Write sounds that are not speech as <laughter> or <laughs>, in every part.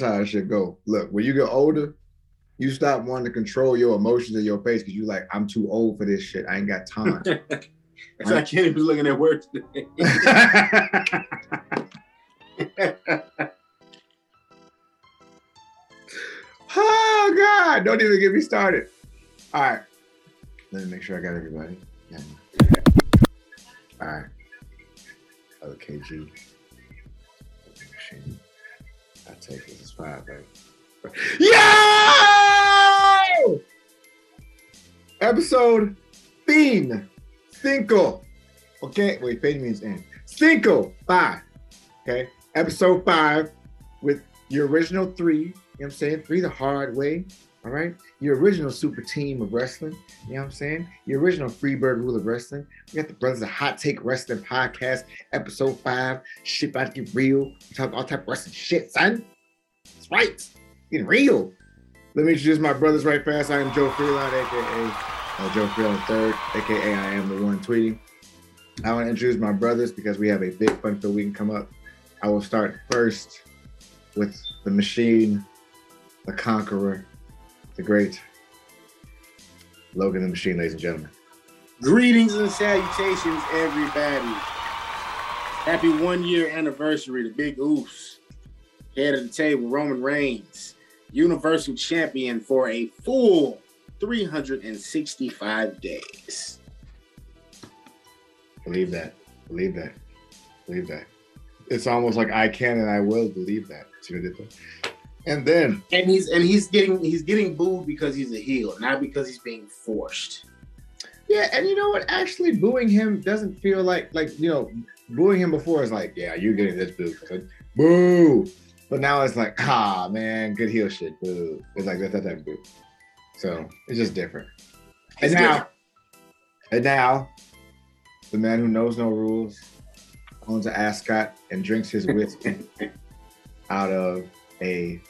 That's how it should go. Look, when you get older, you stop wanting to control your emotions in your face because you like, I'm too old for this shit. I ain't got time. <laughs> so I can't even looking at work today. <laughs> oh God! Don't even get me started. All right, let me make sure I got everybody. Yeah. All right. Other KG. I take this as five, baby. Yo! Episode Fiend Cinco. Okay, wait, Fiend means in. Cinco, five. Okay, episode five with your original three. You know what I'm saying? Three the hard way. All right. Your original super team of wrestling. You know what I'm saying? Your original Freebird rule of wrestling. We got the Brothers of Hot Take Wrestling Podcast, episode five. Shit about to get real. We talk all type of wrestling shit, son. That's right. Getting real. Let me introduce my brothers right fast. I am Joe Freeland, aka uh, Joe Freeland third, aka I am the one tweeting. I want to introduce my brothers because we have a big fun filled week come up. I will start first with the machine, the conqueror, the great Logan the Machine, ladies and gentlemen. Greetings and salutations, everybody. Happy one year anniversary to Big Oofs. Head of the table, Roman Reigns, Universal Champion for a full 365 days. Believe that. Believe that. Believe that. It's almost like I can and I will believe that. See what I did there? And then And he's and he's getting he's getting booed because he's a heel, not because he's being forced. Yeah, and you know what? Actually, booing him doesn't feel like like you know, booing him before is like, yeah, you're getting this boo, Like, boo. But now it's like, ah, man, good heel shit, boo. It's like that, that type of boo. So it's just different. And now, different. and now, the man who knows no rules owns an ascot and drinks his whiskey <laughs> out of a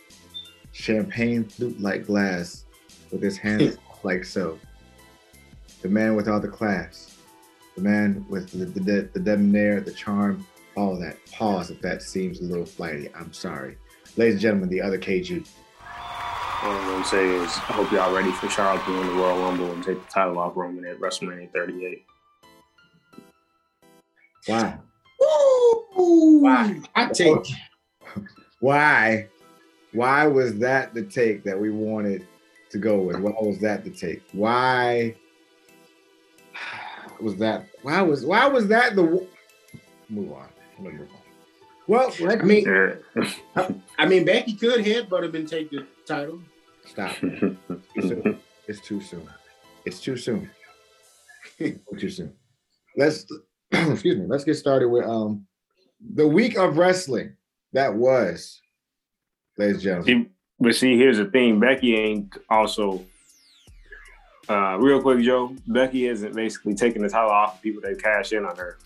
champagne flute-like glass with his hands like so. The man with all the class, the man with the, the, the, the debonair, the charm, all that. Pause if that seems a little flighty. I'm sorry. Ladies and gentlemen, the other KG. All I'm gonna say is I hope y'all ready for Charlotte to win the Royal Rumble and take the title off Roman at WrestleMania 38. Why? Woo! Why? I take Why? Why was that the take that we wanted to go with? Why was that the take? Why <sighs> was that? Why was why was that the? Move on. I'm gonna move on. Well, let I mean, Yeah. I mean Becky could headbutt him and take the title. stop. <laughs> Too soon. It's too soon. It's too soon. too soon. Let's <clears throat> excuse me. Let's get started with um the week of wrestling that was, ladies and gentlemen. See, but see, here's the thing: Becky ain't also. Uh, real quick, Joe. Becky isn't basically taking the title off of people that cash in on her.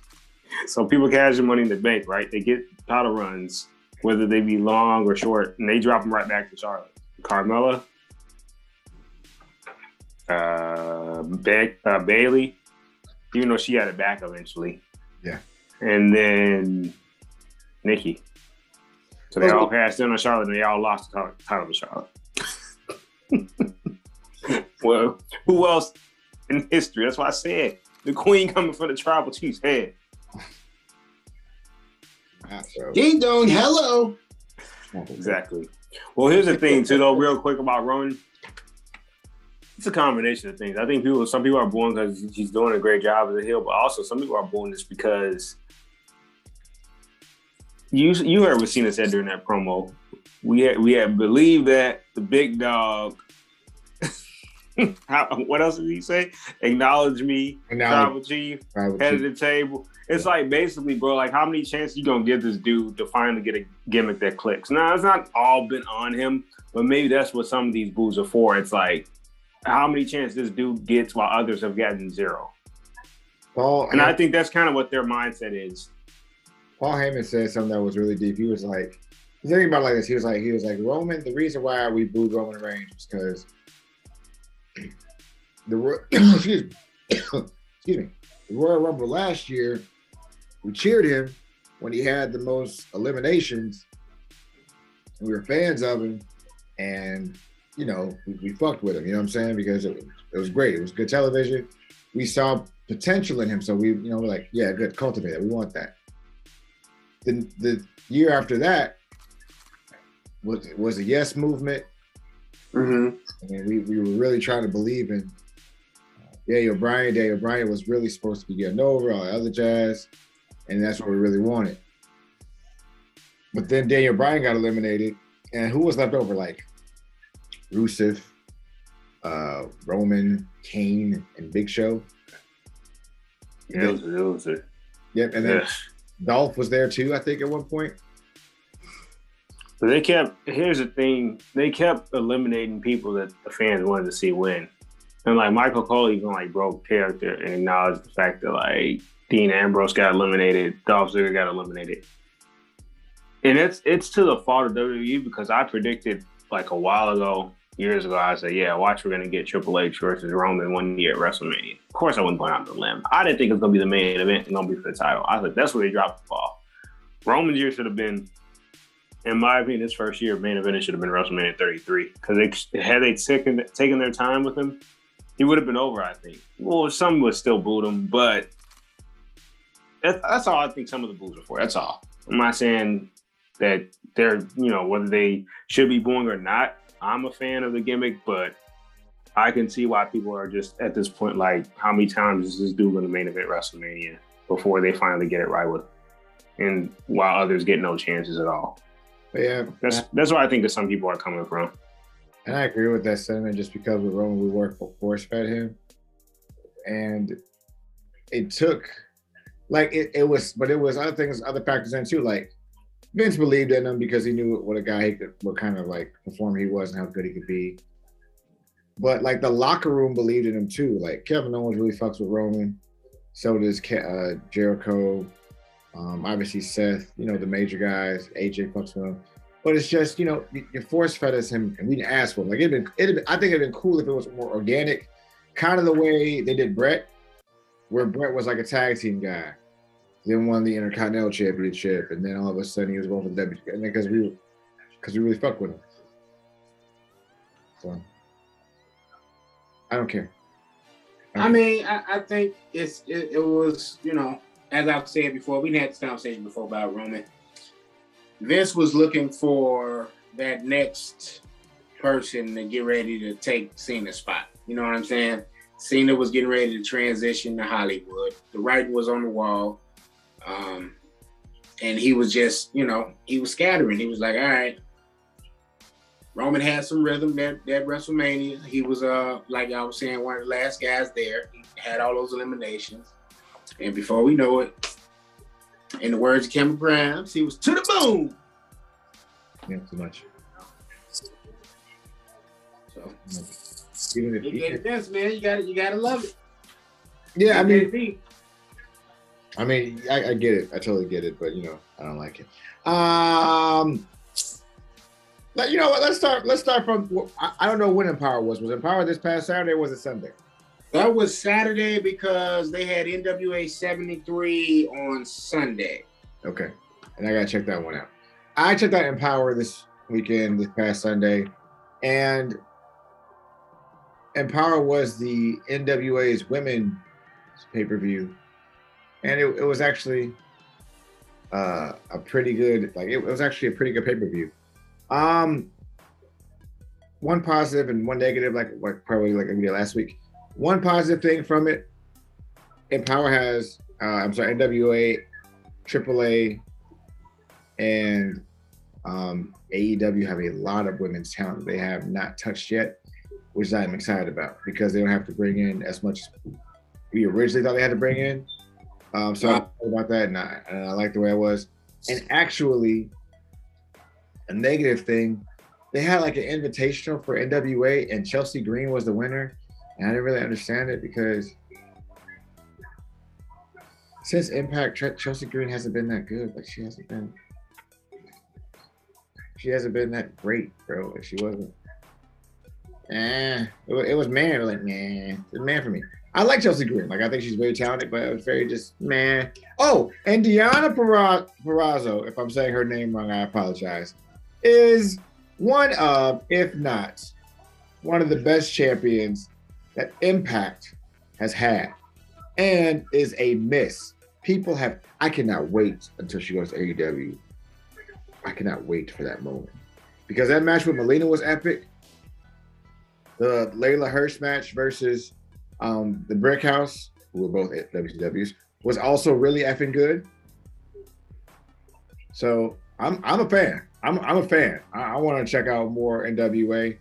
So people cash in money in the bank, right? They get title runs, whether they be long or short, and they drop them right back to Charlotte. Carmella, uh, Beck, uh, Bayley, even though she had it back eventually. Yeah. And then Nikki. So they all cashed in on Charlotte and they all lost the title- title to Charlotte. <laughs> well, who else in history? That's why I said the queen coming for the tribal chief's head. So, Ding dong, hello. Exactly. Well, here's the thing, too, though, real quick about Roman. It's a combination of things. I think people, some people are born because he's doing a great job as a heel, but also some people are born just because you you heard what Cena said during that promo. We had we had believed that the big dog. <laughs> How, what else did he say? Acknowledge me, Acknowledge- tribal chief head of the table. It's like basically, bro, like how many chances you gonna give this dude to finally get a gimmick that clicks? Now it's not all been on him, but maybe that's what some of these boos are for. It's like how many chances this dude gets while others have gotten zero. Paul And I think that's kind of what their mindset is. Paul Heyman said something that was really deep. He was like, thinking about like this. He was like, he was like, Roman. The reason why we booed Roman Reigns was because the <coughs> excuse me, <coughs> excuse me, the Royal Rumble last year, we cheered him when he had the most eliminations, we were fans of him, and you know, we, we fucked with him. You know what I'm saying? Because it, it was great. It was good television. We saw potential in him, so we, you know, we're like, yeah, good, cultivate it. We want that. Then the year after that was was a yes movement. Mm-hmm. I mean, we, we were really trying to believe in uh, Daniel Bryan. Daniel Bryan was really supposed to be getting over all the other jazz, and that's what we really wanted. But then Daniel Bryan got eliminated, and who was left over? Like Rusev, uh, Roman, Kane, and Big Show. Yeah, it was, it was a, Yep, and then. Dolph was there too. I think at one point. But they kept. Here's the thing: they kept eliminating people that the fans wanted to see win, and like Michael Cole even like broke character and acknowledged the fact that like Dean Ambrose got eliminated, Dolph Ziggler got eliminated, and it's it's to the fault of WWE because I predicted like a while ago, years ago, I said, yeah, watch, we're gonna get Triple H versus Roman one year at WrestleMania. Of course, I wasn't going out the limb. I didn't think it was gonna be the main event and gonna be for the title. I was like, that's where they dropped the ball. Roman's year should have been in my opinion, this first year main event should have been WrestleMania 33 because they had they taken taken their time with him, he would have been over. I think. Well, some would still boot him, but that's, that's all I think. Some of the boos are for. That's all. I'm not saying that they're you know whether they should be booing or not. I'm a fan of the gimmick, but I can see why people are just at this point like, how many times is this dude going to main event WrestleMania before they finally get it right with, and while others get no chances at all. But yeah, That's that's where I think that some people are coming from. And I agree with that sentiment just because with Roman, we worked for force fed him. And it took, like, it, it was, but it was other things, other factors in too. Like, Vince believed in him because he knew what a guy he could, what kind of like performer he was and how good he could be. But like the locker room believed in him too. Like, Kevin Owens really fucks with Roman. So does uh, Jericho. Um, obviously, Seth, you know, the major guys, AJ fucks with him. But it's just, you know, you force fed us him and we didn't ask for him. Like it'd been, it'd been, I think it'd been cool if it was more organic, kind of the way they did Brett, where Brett was like a tag team guy, then won the Intercontinental Championship, and then all of a sudden he was going for the W and because we, because we really fuck with him. So I don't care. I mean, I, I think it's it, it was you know as I've said before, we had this conversation before about Roman. Vince was looking for that next person to get ready to take Cena's spot. You know what I'm saying? Cena was getting ready to transition to Hollywood. The writing was on the wall. Um, and he was just, you know, he was scattering. He was like, all right. Roman had some rhythm that, that WrestleMania. He was uh like I was saying, one of the last guys there. He had all those eliminations. And before we know it, in the words of Cameron Grimes, he was to the boom. Yeah, too much. So Even if, you get it this, man. You gotta you gotta love it. yeah, I mean, mean, I mean, I, I get it. I totally get it, but you know, I don't like it. Um, let you know what? Let's start. Let's start from. I, I don't know when Empower was. Was Empower this past Saturday? or Was it Sunday? that was Saturday because they had NWA 73 on Sunday. Okay, and I gotta check that one out. I checked out Empower this weekend, this past Sunday, and Empower was the NWA's women pay per view, and it, it was actually uh, a pretty good. Like it, it was actually a pretty good pay per view. Um, one positive and one negative, like like probably like we did last week. One positive thing from it, Empower has. Uh, I'm sorry, NWA, AAA, and um, AEW have a lot of women's talent they have not touched yet, which I'm excited about because they don't have to bring in as much as we originally thought they had to bring in. Um, so I'm excited about that, and I, and I like the way I was. And actually, a negative thing, they had like an invitational for NWA, and Chelsea Green was the winner, and I didn't really understand it because since Impact, Chelsea Green hasn't been that good. Like she hasn't been she hasn't been that great, bro. Like she wasn't. Eh, it was, it was man. Like man, it was man for me. I like Chelsea Green. Like I think she's very talented, but it was very just man. Oh, and Deonna Pera- Purrazzo. If I'm saying her name wrong, I apologize. is one of, if not, one of the best champions that Impact has had and is a miss. People have, I cannot wait until she goes to AEW. I cannot wait for that moment because that match with Melina was epic. The Leyla Hirsch match versus um, the Brick House, who were both at WCWs, was also really effing good. So I'm I'm a fan. I'm I'm a fan. I, I want to check out more NWA.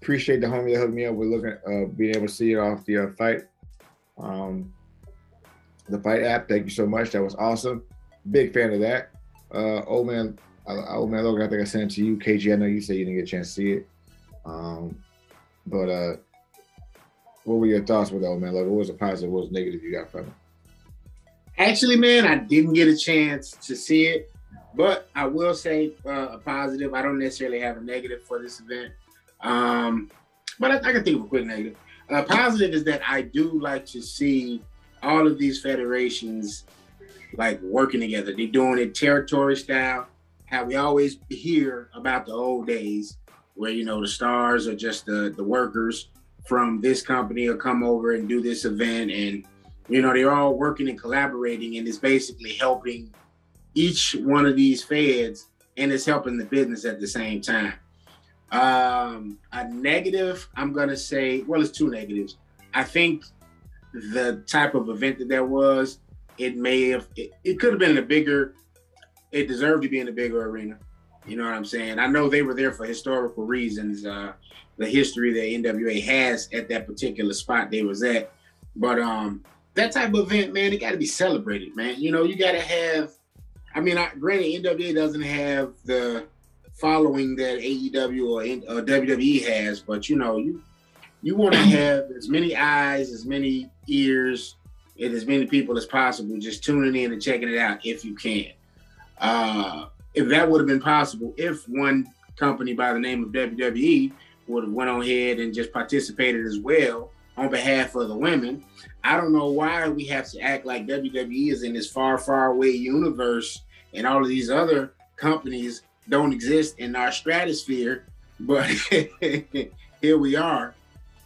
Appreciate the homie that hooked me up with looking uh, being able to see it off the uh, fight, um, the FITE app. Thank you so much. That was awesome. Big fan of that. Uh, old man, uh, old man Logan. I think I sent it to you, KG. I know you said you didn't get a chance to see it. Um, but uh, what were your thoughts with old man Logan? What was the positive? What was negative you got from it? Actually, man, I didn't get a chance to see it. But I will say uh, a positive. I don't necessarily have a negative for this event, um, but I, I, can think of a quick negative. A positive is that I do like to see all of these federations like working together. They're doing it territory style. How we always hear about the old days, where you know the stars are just the the workers from this company will come over and do this event, and you know they're all working and collaborating, and it's basically helping each one of these feds and it's helping the business at the same time. Um, a negative, I'm gonna say, well, it's two negatives. I think the type of event that there was, it may have, it, it could have been a bigger, it deserved to be in a bigger arena. You know what I'm saying? I know they were there for historical reasons, uh, the history that NWA has at that particular spot they was at. But um, that type of event, man, it got to be celebrated, man. You know, you got to have I mean, I, granted, NWA doesn't have the following that AEW or, or WWE has, but you know, you you want <clears throat> to have as many eyes, as many ears, and as many people as possible just tuning in and checking it out if you can. Uh, if that would have been possible, if one company by the name of WWE would have went on ahead and just participated as well on behalf of the women, I don't know why we have to act like WWE is in this far, far away universe and all of these other companies don't exist in our stratosphere. But <laughs> here we are.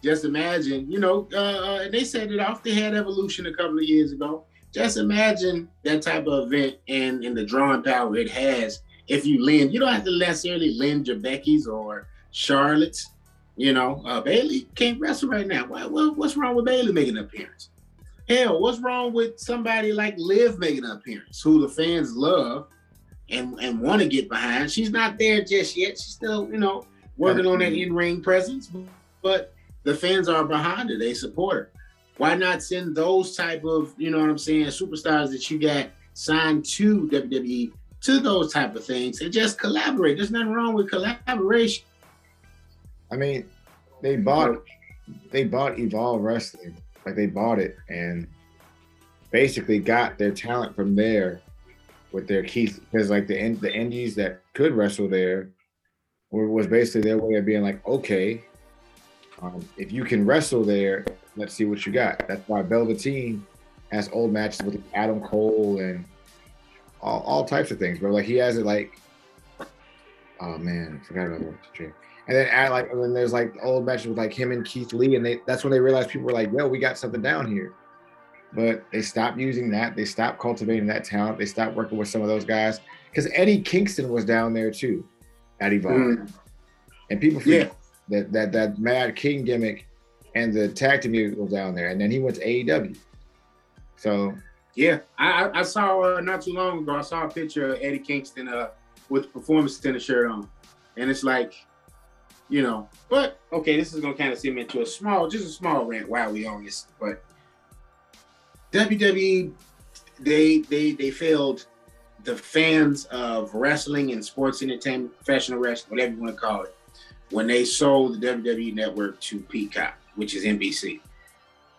Just imagine, you know, uh, uh, they said it off. They had Evolution a couple of years ago. Just imagine that type of event and, and the drawing power it has. If you lend, you don't have to necessarily lend your Becky's or Charlotte's. You know, uh, Bayley can't wrestle right now. Why, what, what's wrong with Bayley making an appearance? Hell, what's wrong with somebody like Liv making an appearance, who the fans love and and want to get behind? She's not there just yet. She's still, you know, working on that in-ring presence, but the fans are behind her. They support her. Why not send those type of, you know what I'm saying, superstars that you got signed to WWE to those type of things and just collaborate? There's nothing wrong with collaboration. I mean, they bought they bought Evolve Wrestling like they bought it and basically got their talent from there with their Keith because like the the indies that could wrestle there was basically their way of being like, okay, um, if you can wrestle there, let's see what you got. That's why Velveteen has old matches with Adam Cole and all, all types of things, bro. Like he has it like, oh man, I forgot about the and then add like, and then there's like old matches with like him and Keith Lee, and they that's when they realized people were like, "Yo, we got something down here." But they stopped using that. They stopped cultivating that talent. They stopped working with some of those guys because Eddie Kingston was down there too at Evolve, mm. and people forget yeah. that that that Mad King gimmick and the tag team was down there, and then he went to AEW. So yeah, I, I saw uh, not too long ago. I saw a picture of Eddie Kingston uh, with the performance center shirt on, and it's like you know. But okay, this is gonna kind of send me into a small, just a small rant while we on this. But WWE, they they they failed the fans of wrestling and sports entertainment, professional wrestling, whatever you want to call it, when they sold the WWE network to Peacock, which is NBC.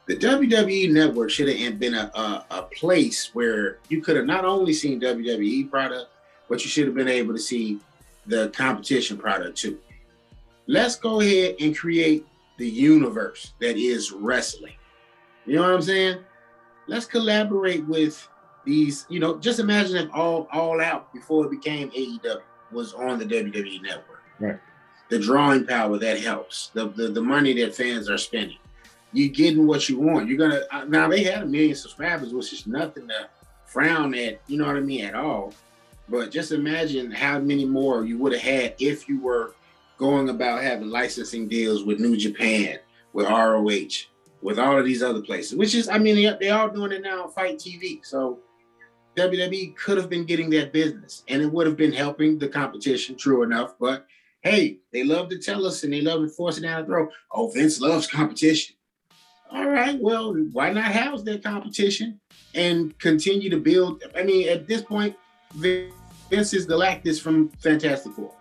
The WWE network should have been a, a, a place where you could have not only seen WWE product, but you should have been able to see the competition product too let's go ahead and create the universe that is wrestling. You know what I'm saying? Let's collaborate with these, you know, just imagine if all all out before it became AEW was on the WWE network. Right. The drawing power that helps. The the, the money that fans are spending. You're getting what you want. You're gonna uh, now they had a million subscribers, which is nothing to frown at, you know what I mean, at all. But just imagine how many more you would have had if you were going about having licensing deals with New Japan, with ROH, with all of these other places, which is, I mean, they, all doing it now on FITE TV. So WWE could have been getting that business and it would have been helping the competition, true enough. But hey, they love to tell us and they love to force it down the throat. Oh, Vince loves competition. All right, well, why not house that competition and continue to build? I mean, at this point, Vince is Galactus from Fantastic Four.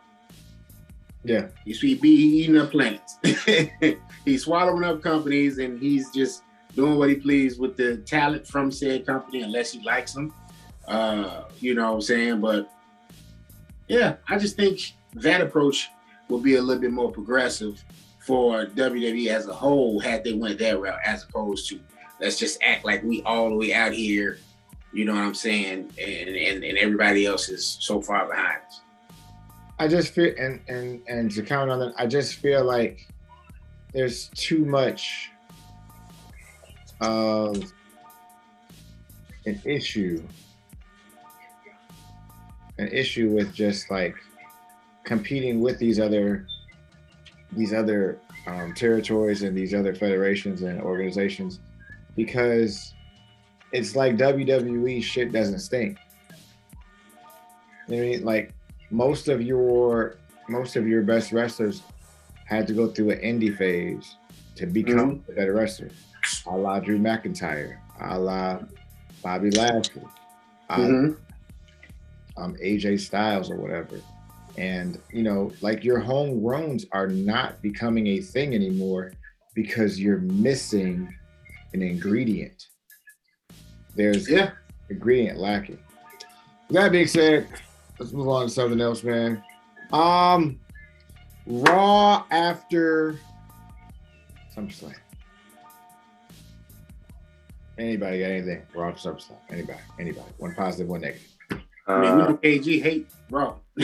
Yeah. He's be eating up planets. <laughs> he's swallowing up companies and he's just doing what he pleases with the talent from said company unless he likes them. Uh, you know what I'm saying? But yeah, I just think that approach will be a little bit more progressive for WWE as a whole had they went that route as opposed to let's just act like we all the way out here, you know what I'm saying, and and, and everybody else is so far behind us. I just feel and and and to comment on that, I just feel like there's too much of an issue an issue with just like competing with these other these other um, territories and these other federations and organizations because it's like WWE shit doesn't stink. You know I mean? Like most of your most of your best wrestlers had to go through an indie phase to become mm-hmm. a better wrestler. A la Drew McIntyre, a la Bobby Lashley, mm-hmm. um, AJ Styles or whatever. And you know, like your homegrowns are not becoming a thing anymore because you're missing an ingredient. There's yeah ingredient lacking. that being said, let's move on to something else, man. Um, Raw after SummerSlam. Anybody got anything? Raw after SummerSlam. Anybody? Anybody? One positive, one negative. I mean, we know KG hate Raw. <laughs>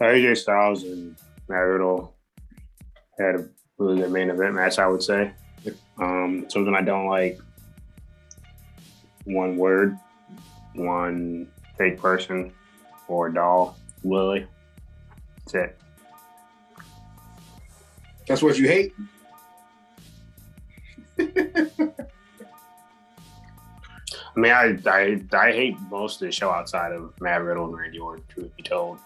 AJ Styles and Matt Riddle had a really good main event match, I would say. Um, something I don't like one word, one fake person, or doll, Lily. That's it. That's what you hate? <laughs> I mean, I, I I hate most of the show outside of Matt Riddle and Randy Orton. Truth be told,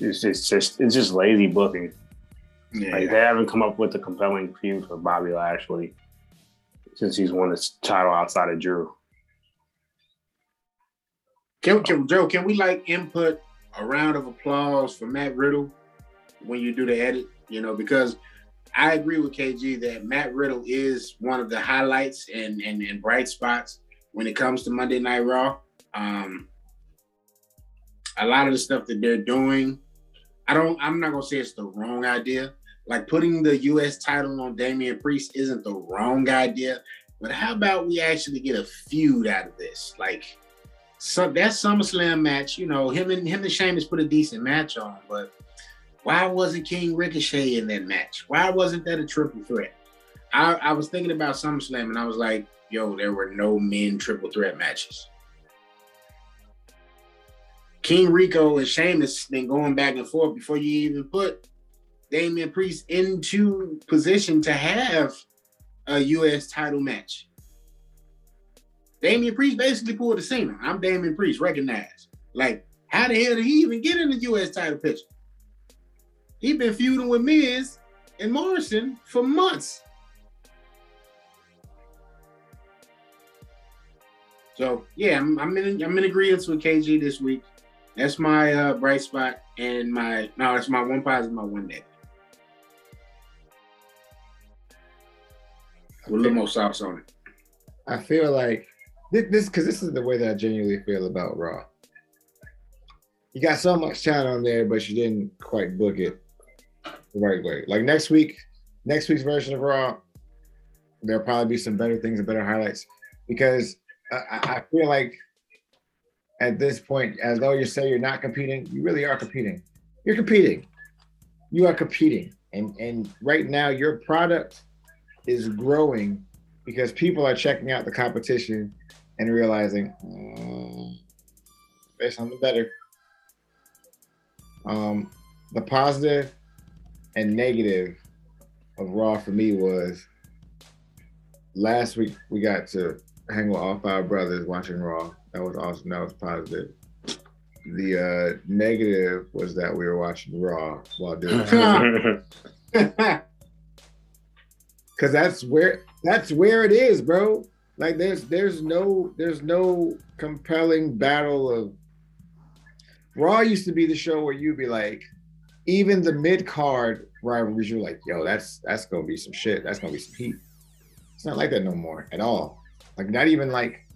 it's, it's just it's just lazy booking. Yeah. Like they haven't come up with a compelling feud for Bobby Lashley since he's won this title outside of Drew. Can, can Joe? Can we like input a round of applause for Matt Riddle when you do the edit? You know, because I agree with KG that Matt Riddle is one of the highlights and and, and bright spots when it comes to Monday Night Raw. Um, a lot of the stuff that they're doing, I don't. I'm not gonna say it's the wrong idea. Like putting the U.S. title on Damian Priest isn't the wrong idea, but how about we actually get a feud out of this? Like, so that SummerSlam match, you know, him and him and Sheamus put a decent match on, but why wasn't King Ricochet in that match? Why wasn't that a triple threat? I, I was thinking about SummerSlam and I was like, yo, there were no men triple threat matches. King Rico and Sheamus been going back and forth before you even put Damian Priest into position to have a U.S. title match. Damian Priest basically pulled the Cena. I'm Damian Priest, recognized. Like, how the hell did he even get in the U.S. title picture? he been feuding with Miz and Morrison for months. So yeah, I'm, I'm in I'm in agreement with KG this week. That's my uh, bright spot and my no, that's my one positive, my one negative. A little more sauce on it. I feel like this because this is the way that I genuinely feel about Raw. You got so much talent on there, but you didn't quite book it the right way. Like next week, next week's version of Raw, there'll probably be some better things and better highlights because I, I feel like at this point, as though you say you're not competing, you really are competing. You're competing. You are competing. And and right now your product is growing because people are checking out the competition and realizing mm, there's something better. Um, the positive and negative of Raw for me was last week we got to hang with all five brothers watching Raw. That was awesome. That was positive. The uh, negative was that we were watching Raw while doing <laughs> <laughs> <laughs> because that's where that's where it is, bro. Like there's there's no there's no compelling battle of Raw used to be the show where you'd be like, even the mid card rivalries, you're like, yo, that's that's gonna be some shit. That's gonna be some heat. It's not like that no more at all. Like not even like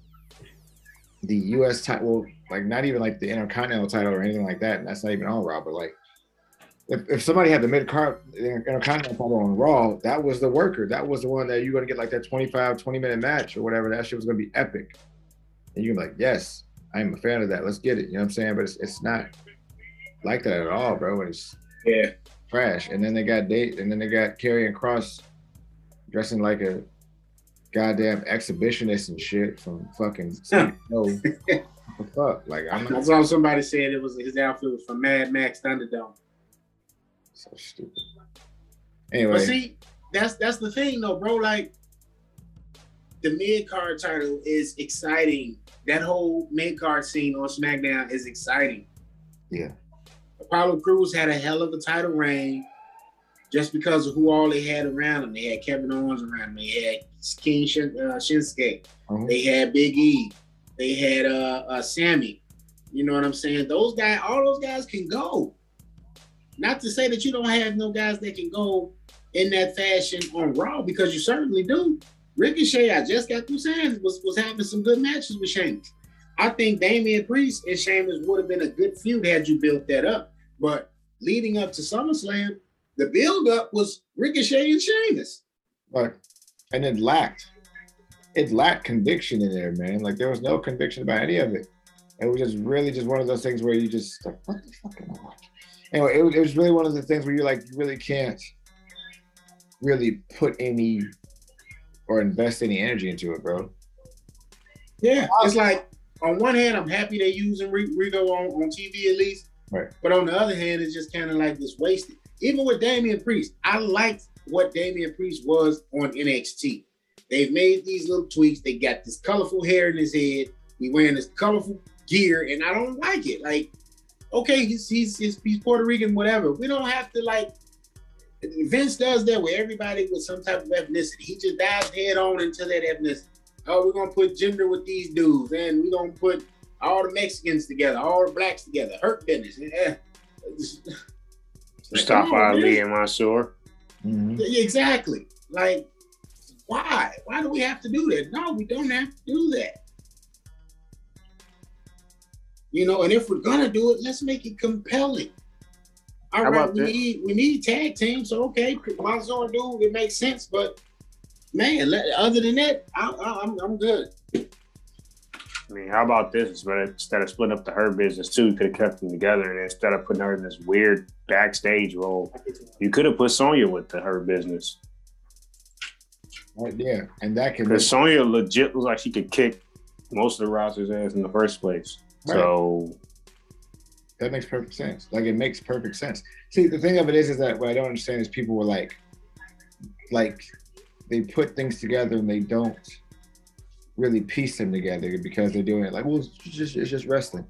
the U.S. title, like not even like the Intercontinental title or anything like that. And that's not even on Raw, but like if, if somebody had the mid card Intercontinental title on Raw, that was the worker. That was the one that you're gonna get like that 25, 20 minute match or whatever. That shit was gonna be epic. And you're like, yes, I'm a fan of that. Let's get it. You know what I'm saying? But it's, it's not like that at all, bro. It's yeah, trash. And then they got date, and then they got Karrion Kross dressing like a goddamn exhibitionist and shit from fucking <laughs> no fuck. Like I'm not I saw somebody saying it was his outfit was from Mad Max Thunderdome. So stupid. Anyway. But see, that's that's the thing though, bro. Like the mid card title is exciting. That whole mid card scene on SmackDown is exciting. Yeah. Apollo Crews had a hell of a title reign just because of who all they had around them. They had Kevin Owens around them. They had King Shin, uh, Shinsuke. Uh-huh. They had Big E. They had uh, uh, Sammy. You know what I'm saying? Those guys, all those guys can go. Not to say that you don't have no guys that can go in that fashion on Raw, because you certainly do. Ricochet, I just got through saying, was, was having some good matches with Sheamus. I think Damian Priest and Sheamus would have been a good feud had you built that up. But leading up to SummerSlam, the build-up was Ricochet and Sheamus. Right. And it lacked. It lacked conviction in there, man. Like there was no conviction about any of it. It was just really just one of those things where you just like, what the fuck am I watching? Anyway, it was, it was really one of the things where you're like you really can't really put any or invest any energy into it, bro. Yeah, it's like on one hand, I'm happy they're using Rico on, on TV at least. Right. But on the other hand, it's just kind of like this wasted. Even with Damian Priest, I liked what Damian Priest was on NXT. They've made these little tweaks. They got this colorful hair in his head. He wearing this colorful gear, and I don't like it. Like, okay, he's he's he's, he's Puerto Rican, whatever. We don't have to like. Vince does that with everybody with some type of ethnicity. He just dives head on into that ethnicity. Oh, we're gonna put gender with these dudes, and we're gonna put all the Mexicans together, all the blacks together. Hurt business. Yeah. Mustafa Ali and Mansoor. Mm-hmm. Exactly. Like, why? Why do we have to do that? No, we don't have to do that. You know, and if we're gonna do it, let's make it compelling. All How right, we this? need we need tag teams. So okay, Mansoor do it makes sense, but man, other than that, I, I, I'm I'm good. I mean, how about this? But instead of splitting up the Hurt Business too, you could have kept them together, and instead of putting her in this weird backstage role, you could have put Sonya with the Hurt Business. Right there, and that can because Sonya legit looks like she could kick most of the roster's ass in the first place. Right. So that makes perfect sense. Like it makes perfect sense. See, the thing of it is, is that what I don't understand is people were like, like they put things together and they don't really piece them together because they're doing it like, well, it's just it's just wrestling.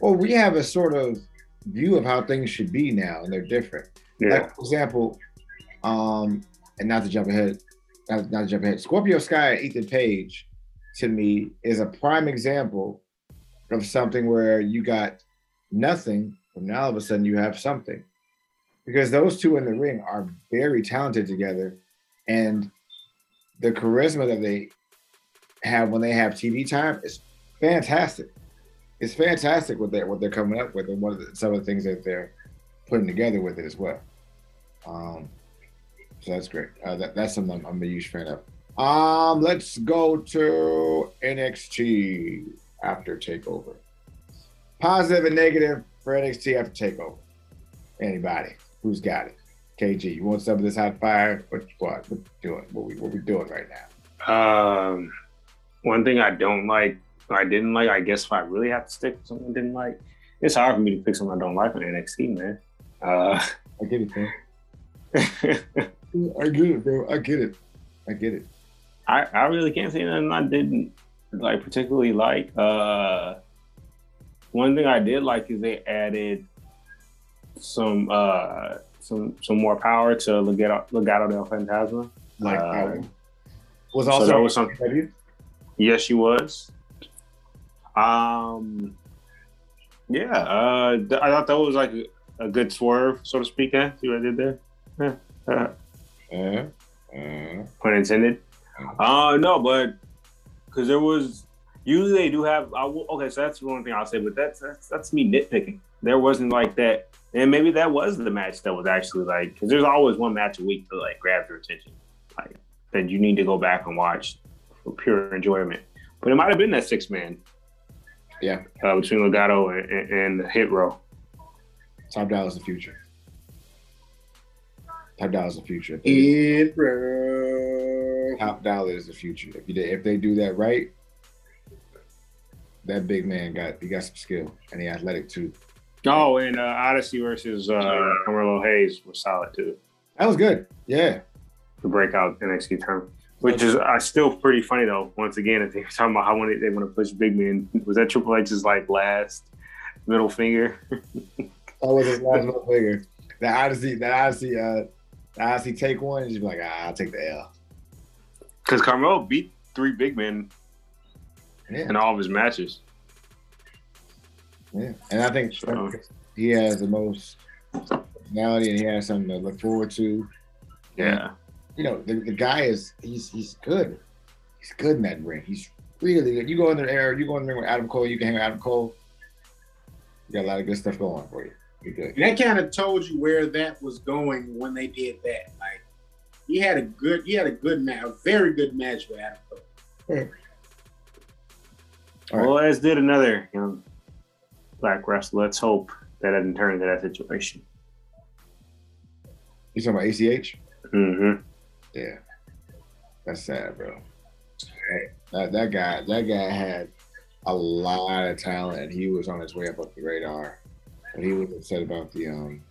Well, we have a sort of view of how things should be now, and they're different. Yeah. Like, for example, um, and not to jump ahead, not, not to jump ahead, Scorpio Sky and Ethan Page to me is a prime example of something where you got nothing, and now all of a sudden you have something. Because those two in the ring are very talented together, and the charisma that they have when they have TV time is fantastic. It's fantastic what they're what they're coming up with and what the, some of the things that they're putting together with it as well. Um, so that's great. Uh, that, that's something I'm, I'm, a huge fan of. Um, let's go to NXT after takeover. Positive and negative for NXT after takeover. Anybody who's got it? KG, you want some of this hot fire? What what what we doing? What we what we doing right now? Um, one thing I don't like, I didn't like, I guess if I really have to stick with something I didn't like, it's hard for me to pick something I don't like on NXT, man. Uh, I get it, man. <laughs> I get it, bro. I get it. I get it. I, I really can't say nothing I didn't like particularly like. Uh, one thing I did like is they added some uh some some more power to Legado, Legado del Fantasma. Like Uh, was also that was some- AEW? Yes, she was. Um, yeah, uh, th- I thought that was like a, a good swerve, so to speak. Eh? See what I did there? Yeah. Uh, Uh, uh, pun intended. Uh, no, but because there was usually they do have. I will, okay, so that's one thing I'll say, but that's, that's that's me nitpicking. There wasn't like that, and maybe that was the match that was actually like because there's always one match a week that like grabs your attention, like that you need to go back and watch for pure enjoyment. But it might have been that six man, Yeah. uh, between Legado and, and, and Hit Row. Top Dollar is the future. Top Dollar is the future. It, bro. Top Dollar is the future. If you if they do that right, that big man got he got some skill and he athletic too. Oh, and uh, Odyssey versus uh, Carmelo Hayes was solid too. That was good. Yeah. the breakout NXT term, which is uh, still pretty funny though. Once again, if they're talking about how when they want to push big men, was that Triple H's like last middle finger? That was his last little figure. The Odyssey, the Odyssey, uh, the Odyssey take one. And you'd be like, ah, I'll take the L. Because Carmelo beat three big men Yeah. in all of his matches. Yeah. And I think So- he has the most personality and he has something to look forward to. Yeah, You know, the, the guy is he's he's good. He's good in that ring. He's really good. You go in the air, you go in the ring with Adam Cole, you can hang with Adam Cole. You got a lot of good stuff going for you. You're good. That kind of told you where that was going when they did that. Like he had a good, he had a good match, a very good match with Adam Cole. All right. well, as did another young black wrestler. Let's hope that didn't turn into that situation. You talking about ACH? Mm-hmm. Yeah. That's sad, bro. That that guy that guy had a lot of talent and he was on his way up up the radar. But he was upset about the um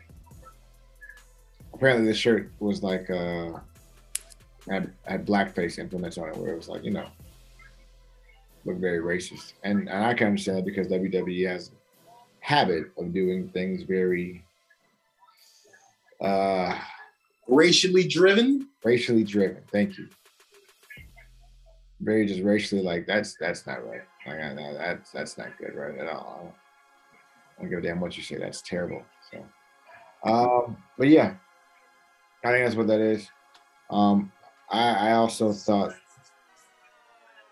apparently the shirt was like uh had, had blackface implements on it where it was like, you know, looked very racist. And, and I can understand that because WWE has a habit of doing things very uh Racially driven. racially driven. Thank you. Very just racially like that's that's not right. Like I, that, that's that's not good right at all. I don't, I don't give a damn what you say. That's terrible. So, um, but yeah, I think that's what that is. Um, I I also thought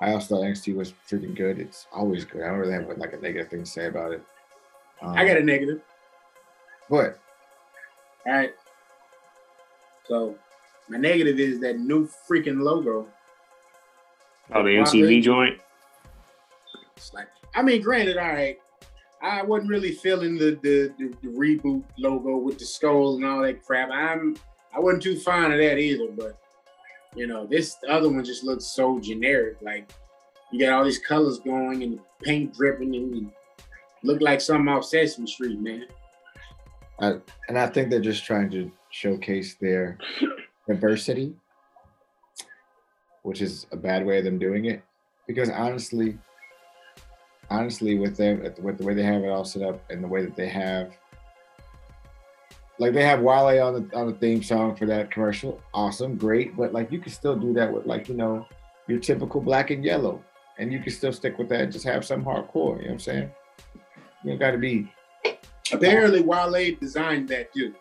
I also thought NXT was freaking good. It's always good. I don't really have like a negative thing to say about it. Um, I got a negative. What? All right. So my negative is that new freaking logo. Oh, the MCV joint. It's like, I mean, granted, all right. I wasn't really feeling the the, the the reboot logo with the skull and all that crap. I'm I wasn't too fond of that either, but you know, this other one just looks so generic. Like you got all these colors going and paint dripping and look like something off Sesame Street, man. and I think they're just trying to showcase their <coughs> diversity, which is a bad way of them doing it. Because honestly, honestly, with them, with the way they have it all set up and the way that they have, like they have Wale on the on the theme song for that commercial, awesome, great. But like you can still do that with like you know your typical black and yellow, and you can still stick with that and just have some hardcore. You know what I'm saying? You don't got to be Apparently, Wale designed that too.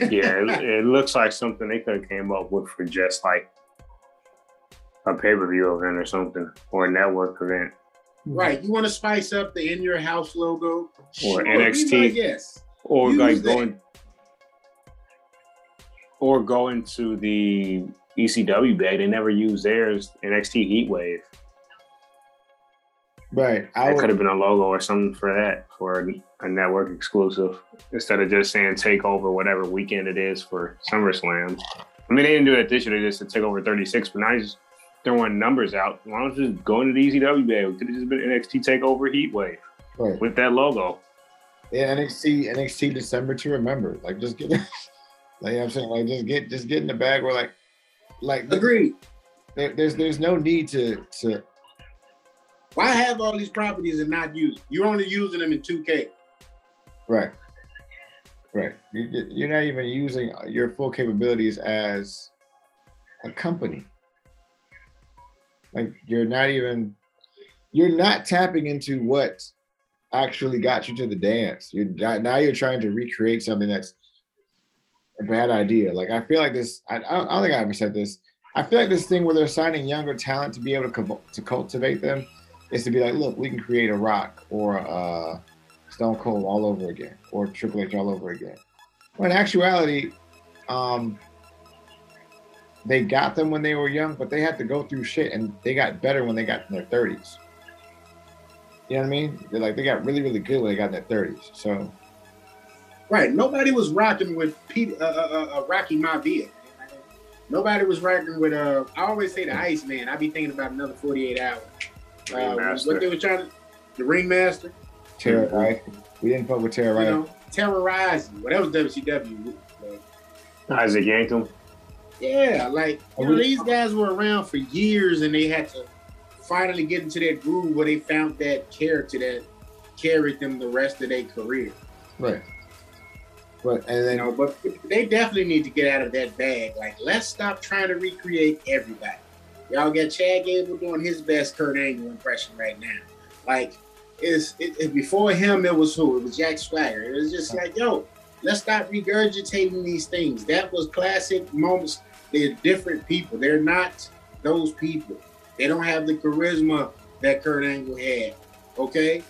yeah, it, it looks like something they could have came up with for just like a pay per view event or something, or a network event. Right. You want to spice up the in your house logo? Or Sure, NXT. Yes. or Use like that. going or go into the ECW bag. They never used theirs NXT Heatwave. Right. I That would, could have been a logo or something for that for a network exclusive instead of just saying take over whatever weekend it is for SummerSlam. I mean, they didn't do it this year. They just said take over 36, but now he's throwing numbers out. Why don't you just go into the ECW bag? It could have just been NXT Takeover Heatwave right. with that logo. Yeah, NXT NXT December to remember. Like just get <laughs> like you know what I'm saying, like just get just get in the bag where like like Agreed. there, there's there's no need to to Why have all these properties and not use? them? You're only using them in 2K. right. Right. You, you- you're not even using your full capabilities as a company. Like you're not even you're not tapping into what actually got you to the dance. You're now you're trying to recreate something that's a bad idea. Like I feel like this. I, I, don't, think I ever said this. I feel like this thing where they're signing younger talent to be able to to cultivate them is to be like, look, we can create a Rock or uh, Stone Cold all over again, or Triple H all over again. Well, in actuality, um, they got them when they were young, but they had to go through shit, and they got better when they got in their thirties. You know what I mean? They're like they got really, really good when they got in their thirties. So Right. Nobody was rocking with Pete, uh, uh, uh, Rocky Maivia. Nobody was rocking with. Uh, I always say the Iceman. I'd be thinking about another 48 hours. Uh, Ringmaster. what they were trying to, the Ringmaster. Terra, right? We didn't fuck with Terra, You right? know, terrorizing. Well, that was WCW. Isaac Yankem. Yeah, like you know, these guys were around for years, and they had to finally get into that groove where they found that character that carried them the rest of their career. Right. But and You know, but they definitely need to get out of that bag. Like, let's stop trying to recreate everybody. Y'all got Chad Gable doing his best Kurt Angle impression right now. Like, it's it, it- before him, it was who? It was Jack Swagger. It was just like, yo, let's stop regurgitating these things. That was classic moments. They're different people. They're not those people. They don't have the charisma that Kurt Angle had. Okay?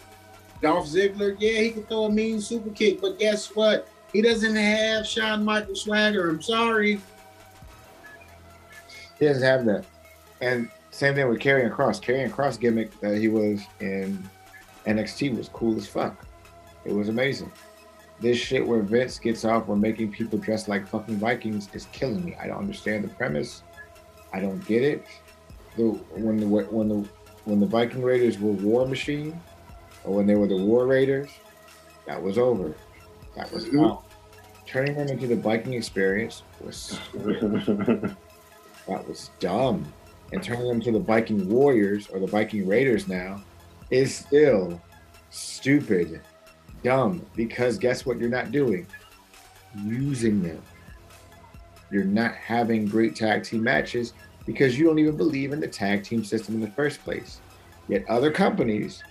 Dolph Ziggler, yeah, he can throw a mean super kick, but guess what? He doesn't have Shawn Michael swagger. I'm sorry. he doesn't have that. And same thing with Karrion Kross. Karrion Kross gimmick that he was in NXT was cool as fuck. It was amazing. This shit where Vince gets off on making people dress like fucking Vikings is killing me. I don't understand the premise. I don't get it. The when the when the when the Viking Raiders were War Machine, or when they were the War Raiders, that was over. That was out. Turning them into the Viking experience was <laughs> that was dumb. And turning them to the Viking Warriors or the Viking Raiders now is still stupid, dumb. Because guess what? You're not doing using them. You're not having great tag team matches because you don't even believe in the tag team system in the first place. Yet other companies,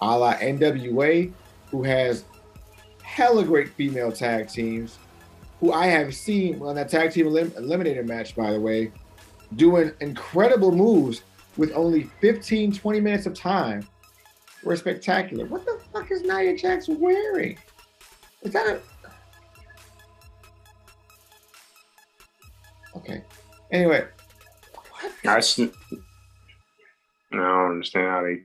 a la NWA, who has hella great female tag teams, who I have seen on that tag team elim- eliminator match, by the way, doing incredible moves with only 15, 20 minutes of time were spectacular. What the fuck is Nia Jax wearing? Is that a. Okay. Anyway. What? I, s- I don't understand how they.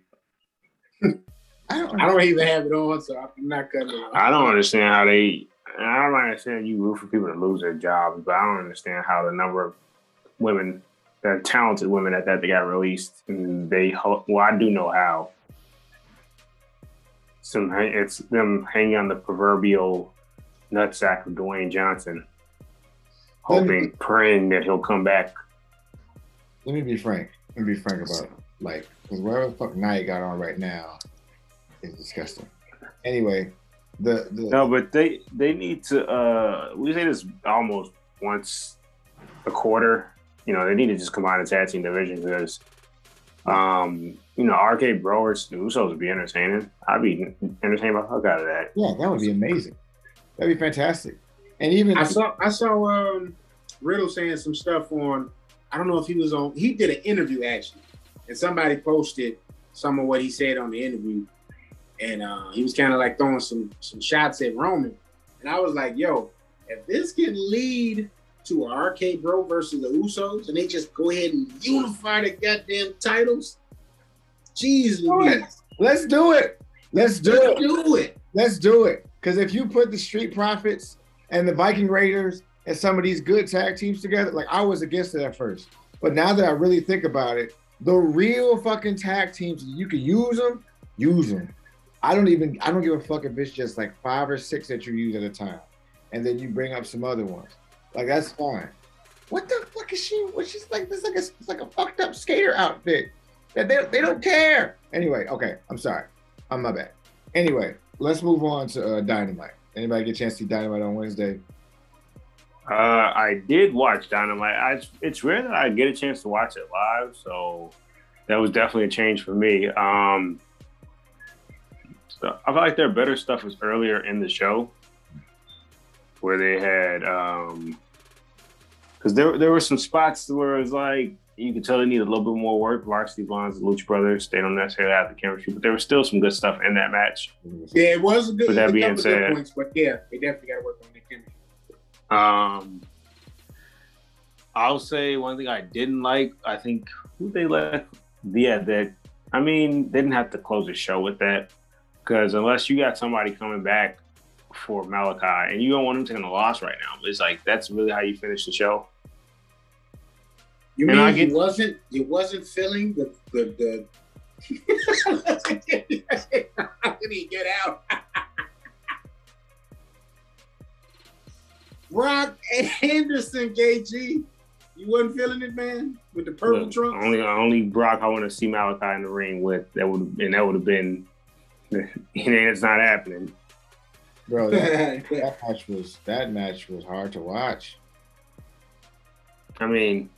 I don't I don't even have it on, so I'm not cutting it. off. I don't understand how they. I don't understand you root for people to lose their jobs, but I don't understand how the number of women, that talented women at that, they got released, and they. Well, I do know how. Some it's them hanging on the proverbial nutsack of Dwayne Johnson, hoping, praying that he'll come back. Let me be frank. Let me be frank about it. Like, because whatever the fuck Nia got on right now is disgusting. Anyway, the, the No, but they they need to. uh We say this almost once a quarter. You know, they need to just combine the tag team division because, um, you know, RK Bro the Usos would be entertaining. I'd be entertained by the fuck out of that. yeah, that would be amazing. That'd be fantastic. And even I saw I saw um, Riddle saying some stuff on. I don't know if he was on. He did an interview actually, and somebody posted some of what he said on the interview, and uh, he was kind of like throwing some some shots at Roman, and I was like, "Yo, if this can lead to RK Bro versus the Usos, and they just go ahead and unify the goddamn titles. Jeez Louise. Let's do it. Let's do it. Let's it. do it. Let's do it. Because if you put the Street Profits and the Viking Raiders and some of these good tag teams together, like I was against it at first, but now that I really think about it, the real fucking tag teams, you can use them, use them. I don't even, I don't give a fuck if it's just like five or six that you use at a time, and then you bring up some other ones. Like that's fine. What the fuck is she? What she's like? This like a, it's like a fucked up skater outfit that they they don't care. Anyway, okay, I'm sorry. I'm my bad. Anyway, let's move on to uh, Dynamite. Anybody get a chance to see Dynamite on Wednesday? Uh, I did watch Dynamite. I, it's rare that I get a chance to watch it live, so that was definitely a change for me. Um, so I feel like their better stuff was earlier in the show, where they had because there there were some spots where it was like you could tell they needed a little bit more work. Varsity Blondes, the Lucha Brothers, they don't necessarily have the chemistry, but there was still some good stuff in that match. Yeah, it was a good. With that being said- points, but yeah, they definitely got to work on their chemistry. Um, I'll say one thing I didn't like. I think who they left. Yeah, that. I mean, they didn't have to close the show with that because unless you got somebody coming back for Malakai and you don't want him taking a loss right now, it's like that's really how you finish the show. You And mean I he get- wasn't? He wasn't feeling the the. the <laughs> How did he get out? <laughs> Brock Anderson, KG. You wasn't feeling it, man, with the purple Look, trunks. only only Brock I want to see Malakai in the ring with. That would and that would have been. <laughs> And it's not happening. Bro, <laughs> that, that match was that match was hard to watch. I mean,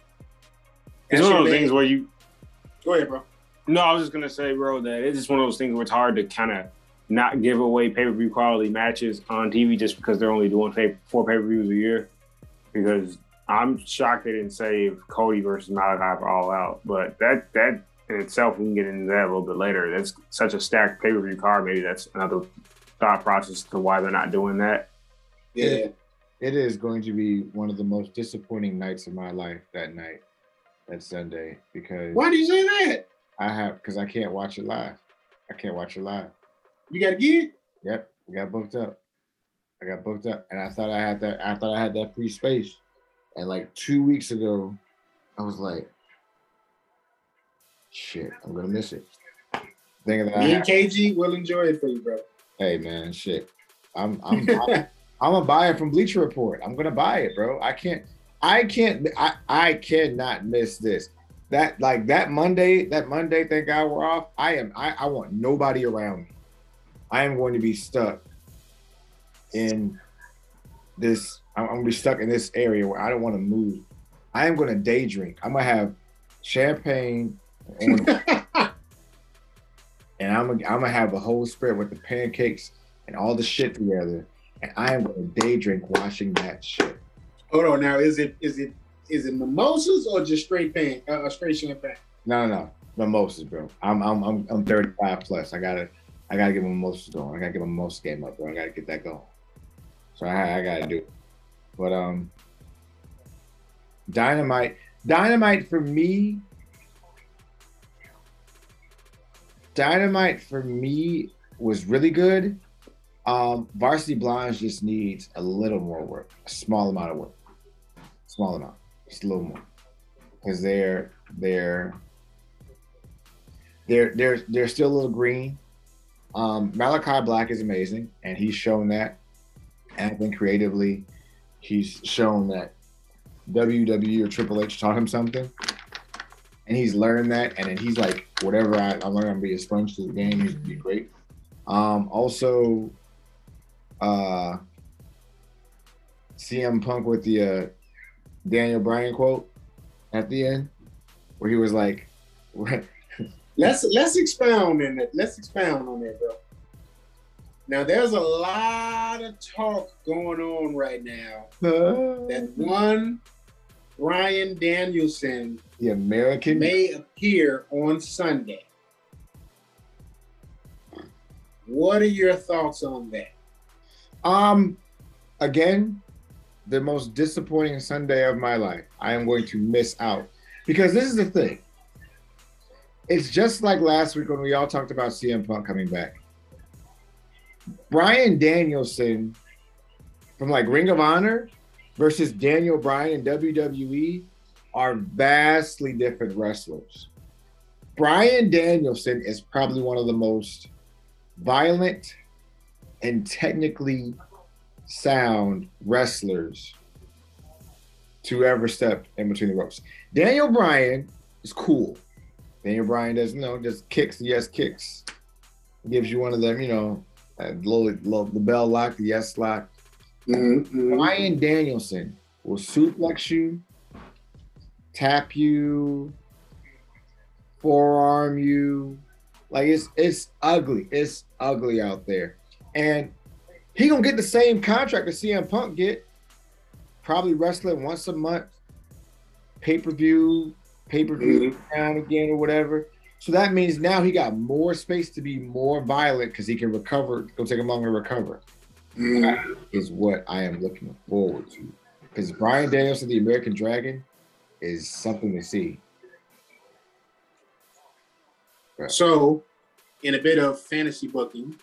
it's That's one of those things where you Go ahead, bro. No, I was just gonna say, bro, that it's just one of those things where it's hard to kind of not give away pay per view quality matches on TV just because they're only doing pay- four pay per views a year. Because I'm shocked they didn't save Cody versus Malakai for All Out, but that that in itself, we can get into that a little bit later. That's such a stacked pay per view card. Maybe that's another thought process to why they're not doing that. Yeah. It is going to be one of the most disappointing nights of my life that night, that Sunday, because Why do you say that? I have because I can't watch it live. I can't watch it live. You got to get it. Yep, I got booked up. I got booked up, and I thought I had that. I thought I had that free space, and like two weeks ago, I was like, "Shit, I'm gonna miss it." Thinking that I Me and have, KG will enjoy it for you, bro. Hey man, shit, I'm I'm <laughs> I'm, gonna buy it from Bleacher Report. I'm gonna buy it, bro. I can't, I can't, I I cannot miss this. That like that Monday, that Monday, thank God we're off. I am, I I want nobody around me. I am going to be stuck in this. I'm, I'm gonna be stuck in this area where I don't want to move. I am gonna day drink. I'm gonna have champagne, <laughs> and, I'm gonna I'm gonna have a whole spread with the pancakes and all the shit together, and I am gonna day drink watching that shit. Hold on now. Is it is it is it mimosas or just straight pan uh, straight champagne? No, no, no, mimosas, bro. I'm I'm I'm, I'm 35 plus. I gotta I gotta get my mimosas going. I gotta get my mimosa game up, bro. I gotta get that going. So I I gotta do it. But um, dynamite, dynamite for me. Dynamite for me was really good. Um, Varsity Blondes just needs a little more work, a small amount of work, small amount, just a little more, because they're they're they're they're they're still a little green. Um, Malakai Black is amazing, and he's shown that. And I think creatively, he's shown that WWE or Triple H taught him something, and he's learned that. And then he's like, whatever I, I learned, I'm be a sponge to the game. Gonna be great. Um, also, uh, CM Punk with the uh, Daniel Bryan quote at the end, where he was like, <laughs> Let's let's expound on that. Let's expound on that, bro. Now there's a lot of talk going on right now <laughs> that one Bryan Danielson the American may appear on Sunday. What are your thoughts on that? Um, again, the most disappointing Sunday of my life. I am going to miss out because this is the thing. It's just like last week when we all talked about CM Punk coming back. Bryan Danielson from like Ring of Honor versus Daniel Bryan in WWE are vastly different wrestlers. Bryan Danielson is probably one of the most violent and technically sound wrestlers to ever step in between the ropes. Daniel Bryan is cool. Daniel Bryan does, you know, just kicks, yes, kicks. Gives you one of them, you know, little, little, the bell lock, the yes lock. Mm-hmm. Bryan Danielson will suplex you, tap you, forearm you. Like it's it's ugly. It's ugly out there. And he gonna get the same contract that CM Punk get. Probably wrestling once a month, pay per view, pay per view mm-hmm. down again or whatever. So that means now he got more space to be more violent because he can recover. Go take him longer to recover. Is what I am looking forward to. Because Bryan Danielson, the American Dragon, is something to see. So, in a bit of fantasy booking,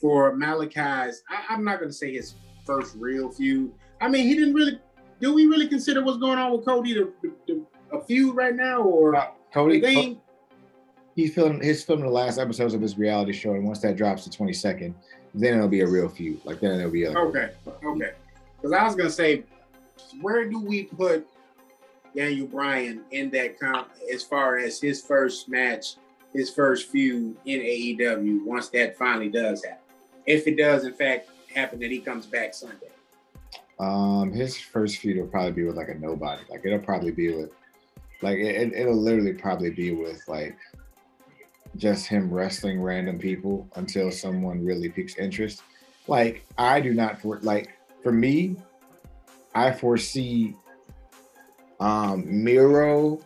for Malakai's, I, am not going to say his first real feud. I mean, he didn't really. Do we really consider what's going on with Cody the, the, the a feud right now, or uh, Cody? He's filming. He's filming the last episodes of his reality show, and once that drops to 22nd, then it'll be a real feud. Like then it'll be a, okay, okay. Because I was gonna say, where do we put Daniel Bryan in that comp as far as his first match, his first feud in AEW? Once that finally does happen if it does in fact happen that he comes back Sunday? Um, his first feud will probably be with like a nobody. Like it'll probably be with, like it, it'll literally probably be with like just him wrestling random people until someone really piques interest. Like I do not for like for me, I foresee um Miro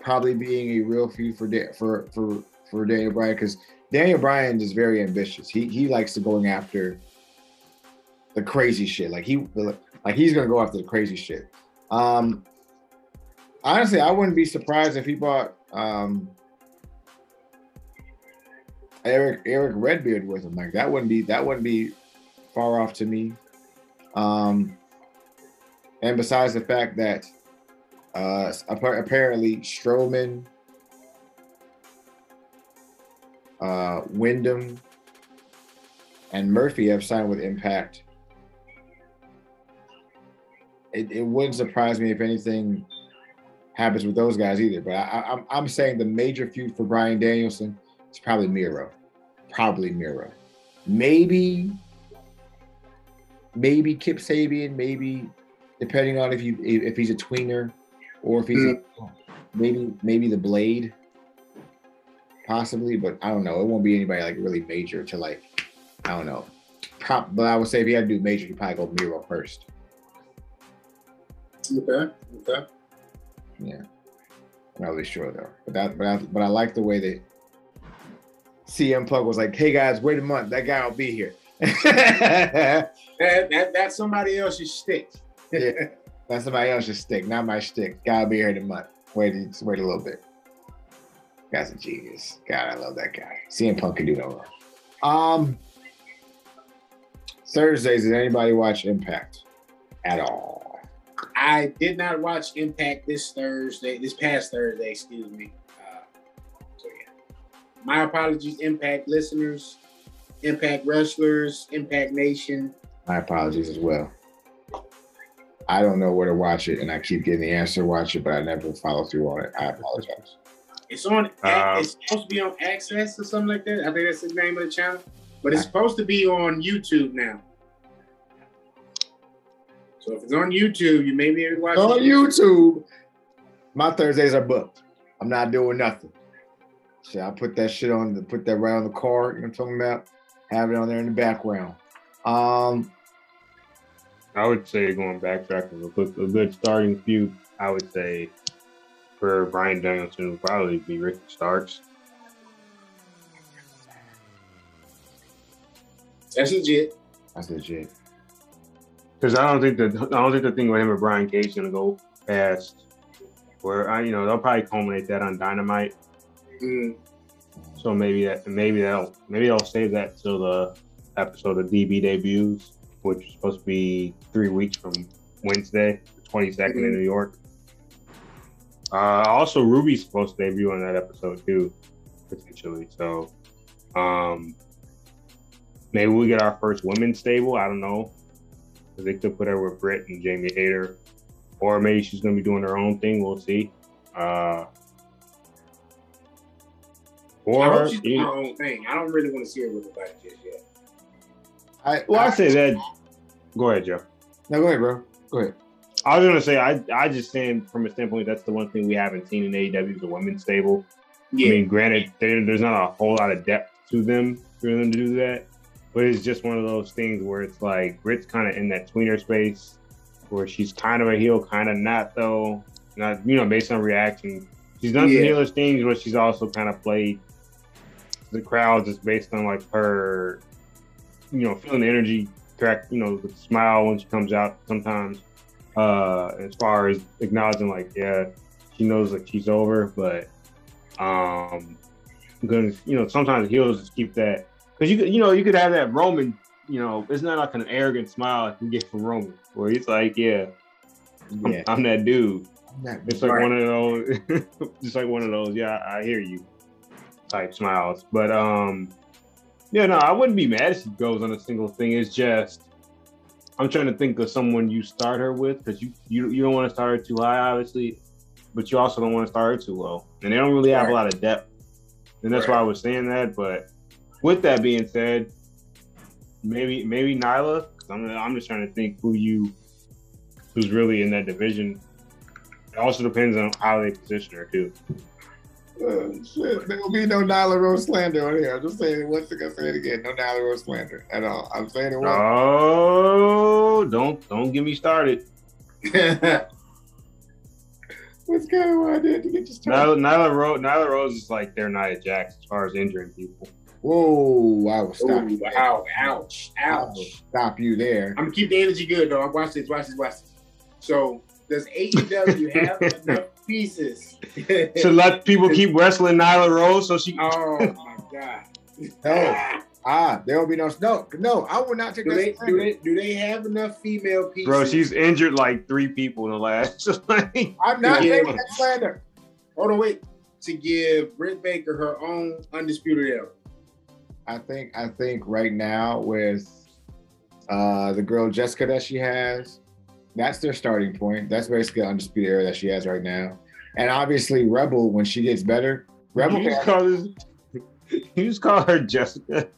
probably being a real feud for for for for Daniel Bryan because Daniel Bryan is very ambitious. He he likes to going after the crazy shit. Like he like he's gonna go after the crazy shit. Um honestly, I wouldn't be surprised if he bought um Erick Erick Redbeard with him. Like that wouldn't be that wouldn't be far off to me. Um and besides the fact that uh apparently Strowman uh, Windham, and Murphy have signed with Impact. It, it wouldn't surprise me if anything happens with those guys either. But I, I'm I'm saying the major feud for Bryan Danielson is probably Miro, probably Miro, maybe maybe Kip Sabian, maybe depending on if you if he's a tweener or if he's a, maybe maybe the Blade possibly, but I don't know. It won't be anybody like really major to like, I don't know. Prop, but I would say if you had to do major, you probably go Miro first. Okay. Okay. Yeah. I'm not really sure though. But that but I but I like the way that CM Punk was like, hey guys, wait a month, that guy will be here. <laughs> that, that that's somebody else's stick. yeah, that's somebody else's stick, not my stick. Gotta be here in a month. Wait, wait a little bit. Guy's a genius. God, I love that guy. CM Punk can do no wrong. Um, Thursdays, did anybody watch Impact at all? I did not watch Impact this Thursday, this past Thursday, excuse me. So yeah. My apologies, Impact listeners, Impact wrestlers, Impact Nation. My apologies as well. I don't know where to watch it, and I keep getting the answer to watch it, but I never follow through on it. I apologize. It's on. Um, it's supposed to be on Access or something like that. I think that's the name of the channel. But it's supposed to be on YouTube now. So if it's on YouTube, you may be able to watch it. on it. YouTube. My Thursdays are booked. I'm not doing nothing. So I put that shit on. Put that right on the card. You know what I'm talking about? Have it on there in the background. Um, I would say going backtracking a good, a good starting feud. I would say for Bryan Danielson would probably be Ricky Starks. That's legit. That's legit. Because I don't think the I don't think the thing with him and Brian Cage is gonna go past where I you know they'll probably culminate that on Dynamite. Mm. So maybe that maybe they'll maybe I'll save that till the episode of DB debuts, which is supposed to be three weeks from Wednesday, the twenty second in Mhm. New York. Uh, also, Ruby's supposed to debut on that episode too, potentially. So, um, maybe we get our first women's stable. I don't know. They could put her with Britt and Jamie Hayter, or maybe she's gonna be doing her own thing. We'll see. Uh, or hope she's doing you- her own thing. I don't really want to see her with nobody just yet. I well, I say that. Go ahead, Joe. No, go ahead, bro. Go ahead. I was gonna say I I just saying from a standpoint that's the one thing we haven't seen in AEW is the women's stable. Yeah, I mean, granted, there's not a whole lot of depth to them for them to do that, but it's just one of those things where it's like Britt's kind of in that tweener space where she's kind of a heel, kind of not though. Not you know based on reaction, she's done Yeah. some heelish things, but she's also kind of played the crowd just based on like her, you know, feeling the energy, correct, you know, the smile when she comes out sometimes. Uh, as far as acknowledging like, yeah, she knows like she's over, but um, because you know sometimes heels just keep that because you could you know you could have that Roman you know it's not like an arrogant smile like you get from Roman where he's like yeah I'm, Yeah. I'm that dude it's like Right. one of those <laughs> just like one of those yeah I, I hear you type smiles but um yeah no I wouldn't be mad if she goes on a single thing it's just I'm trying to think of someone you start her with because you, you you don't want to start her too high obviously but you also don't want to start her too low and they don't really have a lot of depth and that's Right. why I was saying that. But with that being said, maybe maybe Nyla. I'm I'm just trying to think who you who's really in that division. It also depends on how they position her too. Shit. There will be no Nyla Rose slander on here. I'm just saying it once again, say it again. No Nyla Rose slander at all. I'm saying it once. Oh, don't don't get me started. <laughs> What's kind of what I did to get you started? Nyla, Nyla Rose Nyla Rose is like their Nia Jax as far as injuring people. Whoa, I will stop you. Ooh, there. ow, ouch, ouch. stop you there. I'm gonna keep the energy good, though. Watch this, watch this, watch this. So, does AEW have <laughs> enough pieces? To let people keep wrestling Nyla Rose so she oh my god. <laughs> No. Ah, there will be no no, no. I will not take Do that. they, do they do they have enough female pieces? Bro, she's injured like three people in the last. <laughs> I'm not Yeah. taking that slander. hold on, wait. To give Britt Baker her own undisputed era. I think I think right now with uh the girl Jessica that she has, that's their starting point. That's basically undisputed era that she has right now. And obviously Rebel, when she gets better, Rebel you can just call this, you just call her Jessica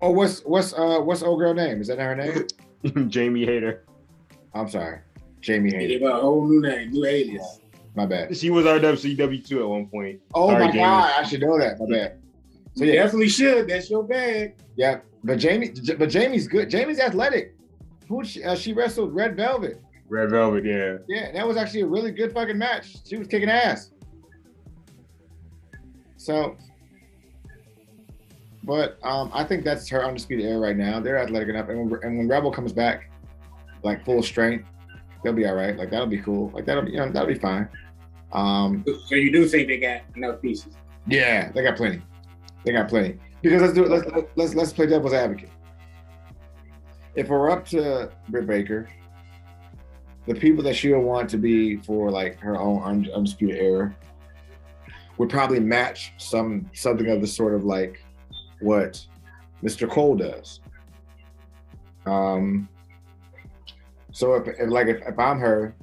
Oh, what's what's uh what's old girl name? Is that her name? <laughs> Jamie Hayter. I'm sorry. Jamie They Hayter. Give her a whole new name, new alias. My bad. She was our WCW two at one point. Oh Sorry, my Jamie. god, I should know that. My bad. So You yeah, definitely should. That's your bag. yeah. But Jamie, but Jamie's good. Jamie's athletic. Who she, uh, she wrestled Red Velvet. Red Velvet, yeah. Yeah, that was actually a really good fucking match. She was kicking ass. So, but um, I think that's her undisputed era right now. They're athletic enough, and when, and when Rebel comes back, like full strength, they'll be all right. Like that'll be cool. Like that'll be you know that'll be fine. Um, So you do think they got enough pieces? yeah, they got plenty. They got plenty. Because let's do it. Let's let's let's play devil's advocate. If we're up to Britt Baker, the people that she'll want to be for like her own undisputed era would probably match some something of the sort of like what Mr. Cole does. Um. So if, if like if, if I'm her,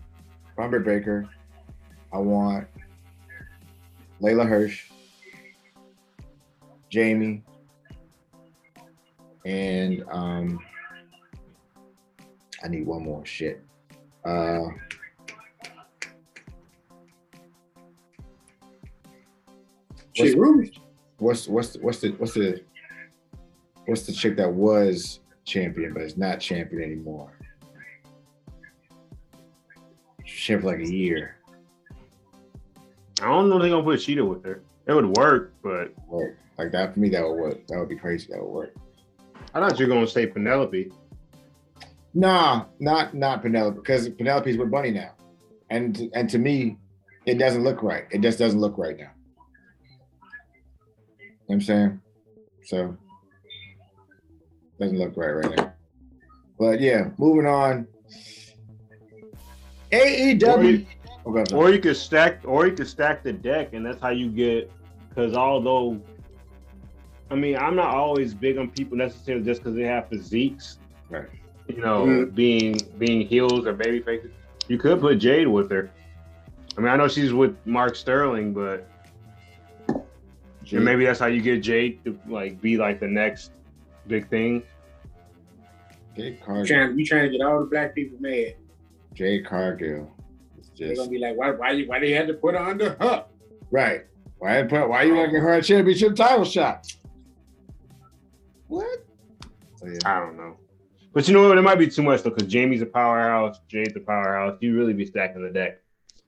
if I'm Britt Baker, I want Leyla Hirsch, Jamie, and um, I need one more shit. Uh, Ruby. what's what's what's the what's the what's the chick that was champion but is not champion anymore? Champion for like a year. I don't know if they're gonna put Shida with her. It would work, but Work like that for me. That would work. That would be crazy. That would work. I thought you were gonna say Penelope. Nah, not not Penelope because Penelope's with Bunny now, and and to me, it doesn't look right. It just doesn't look right now. You know what I'm saying, so doesn't look right right now. But yeah, moving on. Or AEW. you, Oh, or you could stack, or you could stack the deck, and that's how you get. Because although, I mean, I'm not always big on people necessarily just because they have physiques. Right. You know, Mhm. being being heels or baby faces. You could put Jade with her. I mean, I know she's with Mark Sterling, but and maybe that's how you get Jade to like be like the next big thing. Jade You Cargill. trying, you trying to get all the black people mad. Jade Cargill. It's They're just gonna be like, why, why, you- why they had to put her under her? right. Why put? Why you want to give her a championship title shot? What? So yeah. I don't know. But you know what? It might be too much though, because Jamie's a powerhouse, Jade's a powerhouse. You really be stacking the deck.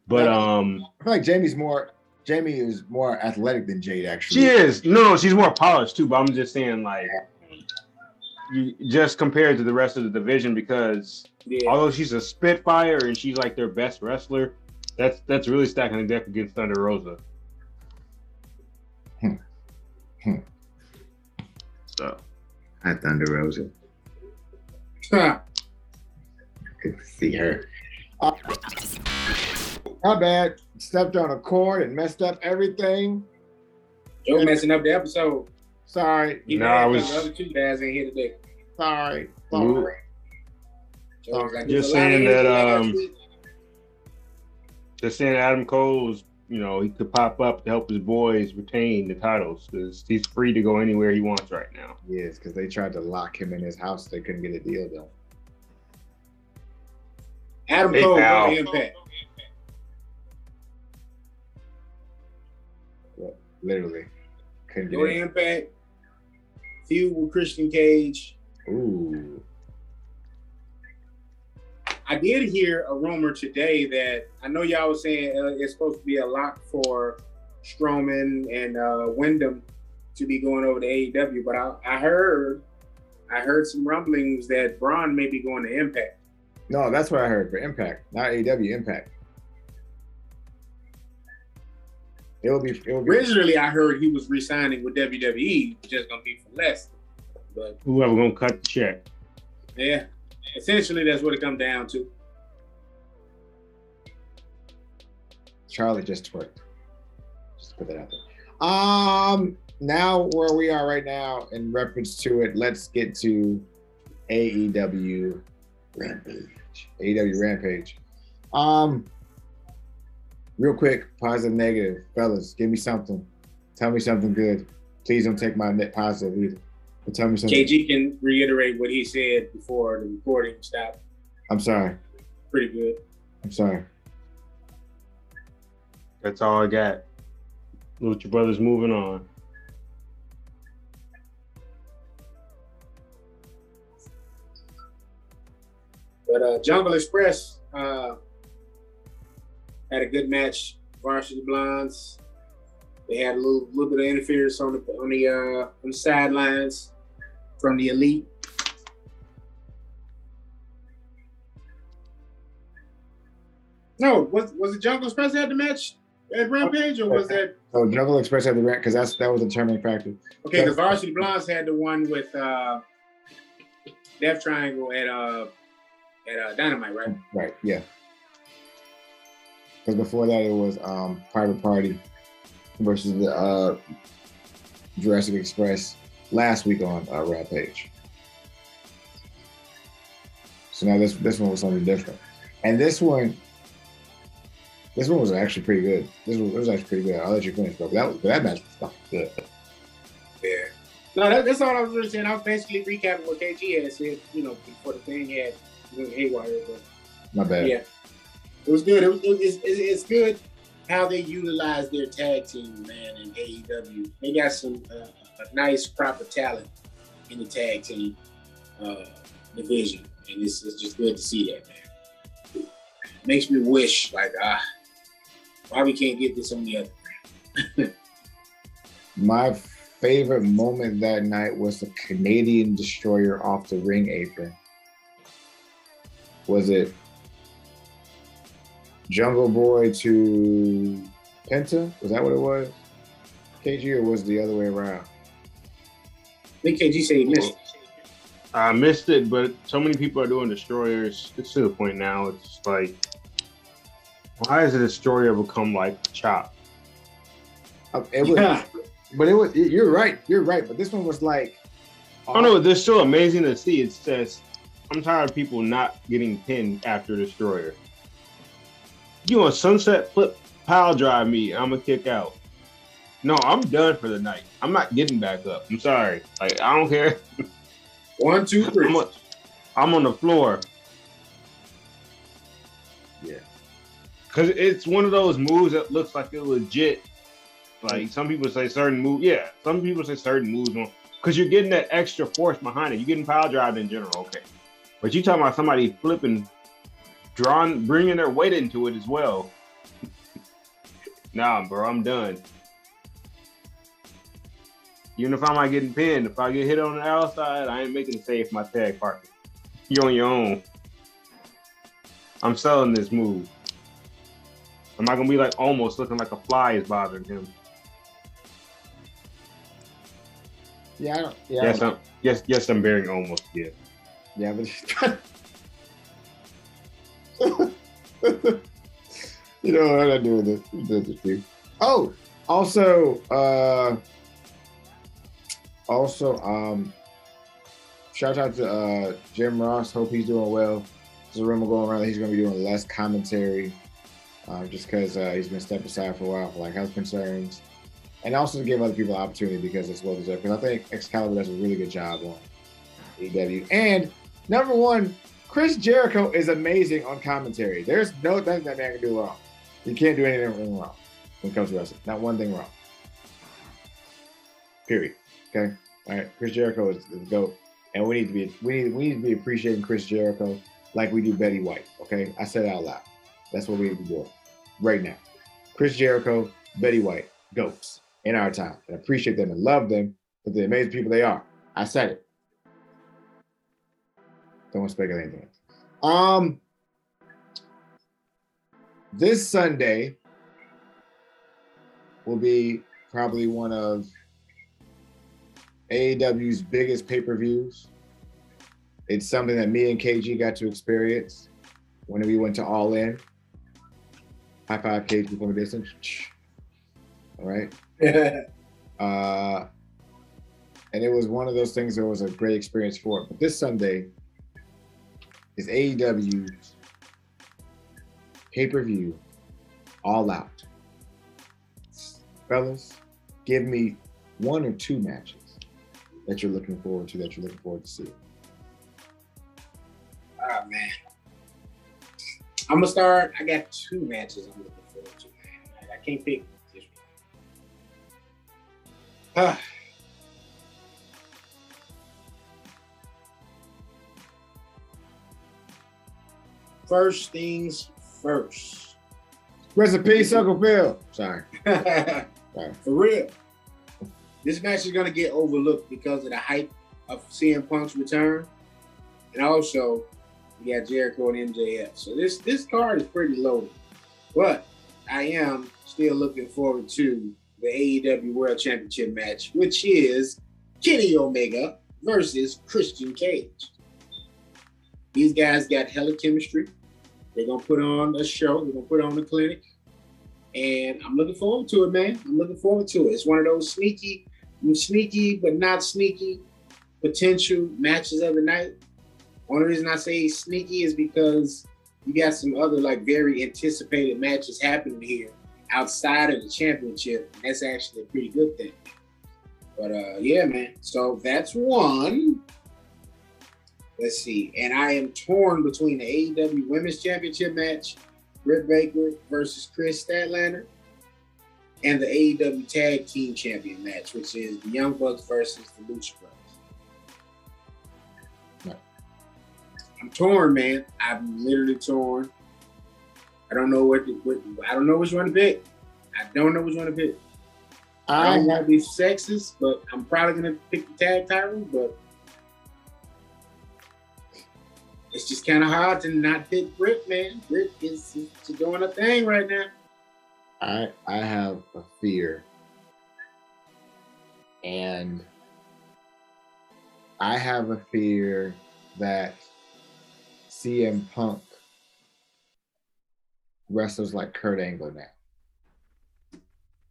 But Yeah. um, I feel like Jamie's more. Jamie is more athletic than Jade. Actually, she is no, no, she's more polished too. But I'm just saying, like, you just compared to the rest of the division, because Yeah. although she's a spitfire and she's like their best wrestler, that's that's really stacking the deck against Thunder Rosa. Hmm. Hmm. So At Thunder Rosa. Huh. Good to see her. Uh, my bad. Stepped on a cord and messed up everything. Joe messing up the episode. Sorry. He No, I was- the other two guys ain't here today. Sorry. Ooh. Sorry. Joe was like, Just "There's a lot of saying that, um, last week." just saying Adam Cole's, you know, he could pop up to help his boys retain the titles because he's free to go anywhere he wants right now. Yes, because they tried to lock him in his house. They couldn't get a deal done. Adam Hey, Cole, pal. go to Impact. Literally. Couldn't Go to get it. Impact. Feud with Christian Cage. Ooh. I did hear a rumor today that I know y'all was saying uh, it's supposed to be a lock for Strowman and uh, Windham to be going over to AEW, but I, I heard I heard some rumblings that Braun may be going to Impact. No, that's what I heard for Impact, not AEW Impact. It will be. It will be. Originally, I heard he was re-signing with WWE, just gonna be for less. But Whoever gonna cut the check. yeah, essentially that's what it comes down to. Charlie just twerked. Just put that out there. Um, now where we are right now, in reference to it, let's get to AEW Rampage. AEW Rampage. Um, real quick, positive, negative, fellas, give me something. Tell me something good. Please don't take my net positive either. But tell me something. KG can reiterate what he said before the recording stopped. I'm sorry. Pretty good. I'm sorry. That's all I got. Lucha Brothers moving on. But uh, Jungle Express uh, had a good match. Varsity Blondes. They had a little little bit of interference on the on the uh, on the sidelines from the elite. No, was was it Jungle Express had the match at Rampage, or was that So Jungle Express had the rant because that's that was the determining factor. okay? Because Varsity Blondes had the one with uh, Death Triangle at uh at uh, Dynamite, right? Right, yeah. Because before that, it was um, Private Party versus the uh, Jurassic Express last week on uh, Rampage. So now this this one was something different, and this one, this one was actually pretty good. This one was actually pretty good. I'll let you finish, but that that match was fucking good. Yeah. No, that, that's all I was really saying. I was basically recapping what KG had said, you know, before the thing had went haywire. But My bad. yeah, it was good. It was, it was it's, it's good how they utilize their tag team, man, in AEW. They got some uh, a nice, proper talent in the tag team uh, division, and it's, it's just good to see that, man. Makes me wish, like, ah, why we can't get this on the other. <laughs> My favorite moment that night was the Canadian destroyer off the ring apron. Was it Jungle Boy to Penta? Was that what it was? KG or was it the other way around? I KG said he missed it. I missed it, but so many people are doing destroyers. It's to the point now. It's like, why has a destroyer become like chop? Uh, It was, Yeah. but it was. You're right. You're right. But this one was like. Oh no, they're still amazing to see. It's just I'm tired of people not getting pinned after destroyer. You want sunset flip pile drive me? I'm gonna kick out. No, I'm done for the night. I'm not getting back up. I'm sorry. Like I don't care. <laughs> One, two, I'm three. on, I'm on the floor. Yeah. Cause it's one of those moves that looks like it legit. Like some people say certain move, yeah. Some people say certain moves because you're getting that extra force behind it. You're getting power drive in general, okay. But you talking about somebody flipping, drawing, bringing their weight into it as well. <laughs> nah, bro, I'm done. Even if I'm not getting pinned, if I get hit on the outside, I ain't making a save for my tag partner. You're on your own. I'm selling this move. I'm not gonna be like almost looking like a fly is bothering him. Yeah. I don't, yeah. Yes, I'm yes, yes, I'm bearing almost, yeah. Yeah, but <laughs> you know what I'm doing this. Doing this too. Oh, also, uh, also, um, shout out to uh Jim Ross. Hope he's doing well. There's a rumor going around that he's going to be doing less commentary, uh, just because uh, he's been stepped aside for a while for like health concerns, and also to give other people opportunity because it's well deserved. Because I think Excalibur does a really good job on EW. And number one, Chris Jericho is amazing on commentary. There's no thing that man can do wrong. He can't do anything wrong when it comes to wrestling. Not one thing wrong. Period. Okay. All right. Chris Jericho is the goat, and we need to be we need we need to be appreciating Chris Jericho like we do Betty White. Okay. I said out loud. That's what we need to do right now. Chris Jericho, Betty White, goats in our time, and appreciate them and love them for the amazing people they are. I said it. Don't speculate anything. Um, this Sunday will be probably one of AEW's biggest pay-per-views. It's something that me and KG got to experience when we went to All In. High five, KG, from a distance. All right. <laughs> Uh, and it was one of those things that was a great experience for it. But this Sunday is AEW's pay per view all out. Fellas, give me one or two matches that you're looking forward to, that you're looking forward to see. Ah man. I'm gonna start. I got two matches I'm looking forward to. Man. I can't pick this one. Ah. First things first. Recipe, Uncle Phil. Sorry. <laughs> For real. This match is gonna get overlooked because of the hype of CM Punk's return. And also we got Jericho and MJF. So this this card is pretty loaded. But I am still looking forward to the AEW World Championship match, which is Kenny Omega versus Christian Cage. These guys got hella chemistry. They're gonna put on a show. They're gonna put on a clinic, and I'm looking forward to it, man. I'm looking forward to it. It's one of those sneaky, sneaky but not sneaky potential matches of the night. Only reason I say sneaky is because you got some other like very anticipated matches happening here outside of the championship. And that's actually a pretty good thing. But uh yeah, man. So that's one. Let's see. And I am torn between the AEW Women's Championship match, Britt Baker versus Kris Statlander, and the AEW Tag Team Champion match, which is the Young Bucks versus the Lucha Brothers. Right. I'm torn, man. I'm literally torn. I don't know what, to, what I don't know which one to pick. I don't know which one to pick. I um, I I don't want to be sexist, but I'm probably gonna pick the tag title, but it's just kind of hard to not pick Britt, man. Britt is, is doing a thing right now. I I have a fear. And I have a fear that CM Punk wrestles like Kurt Angle now.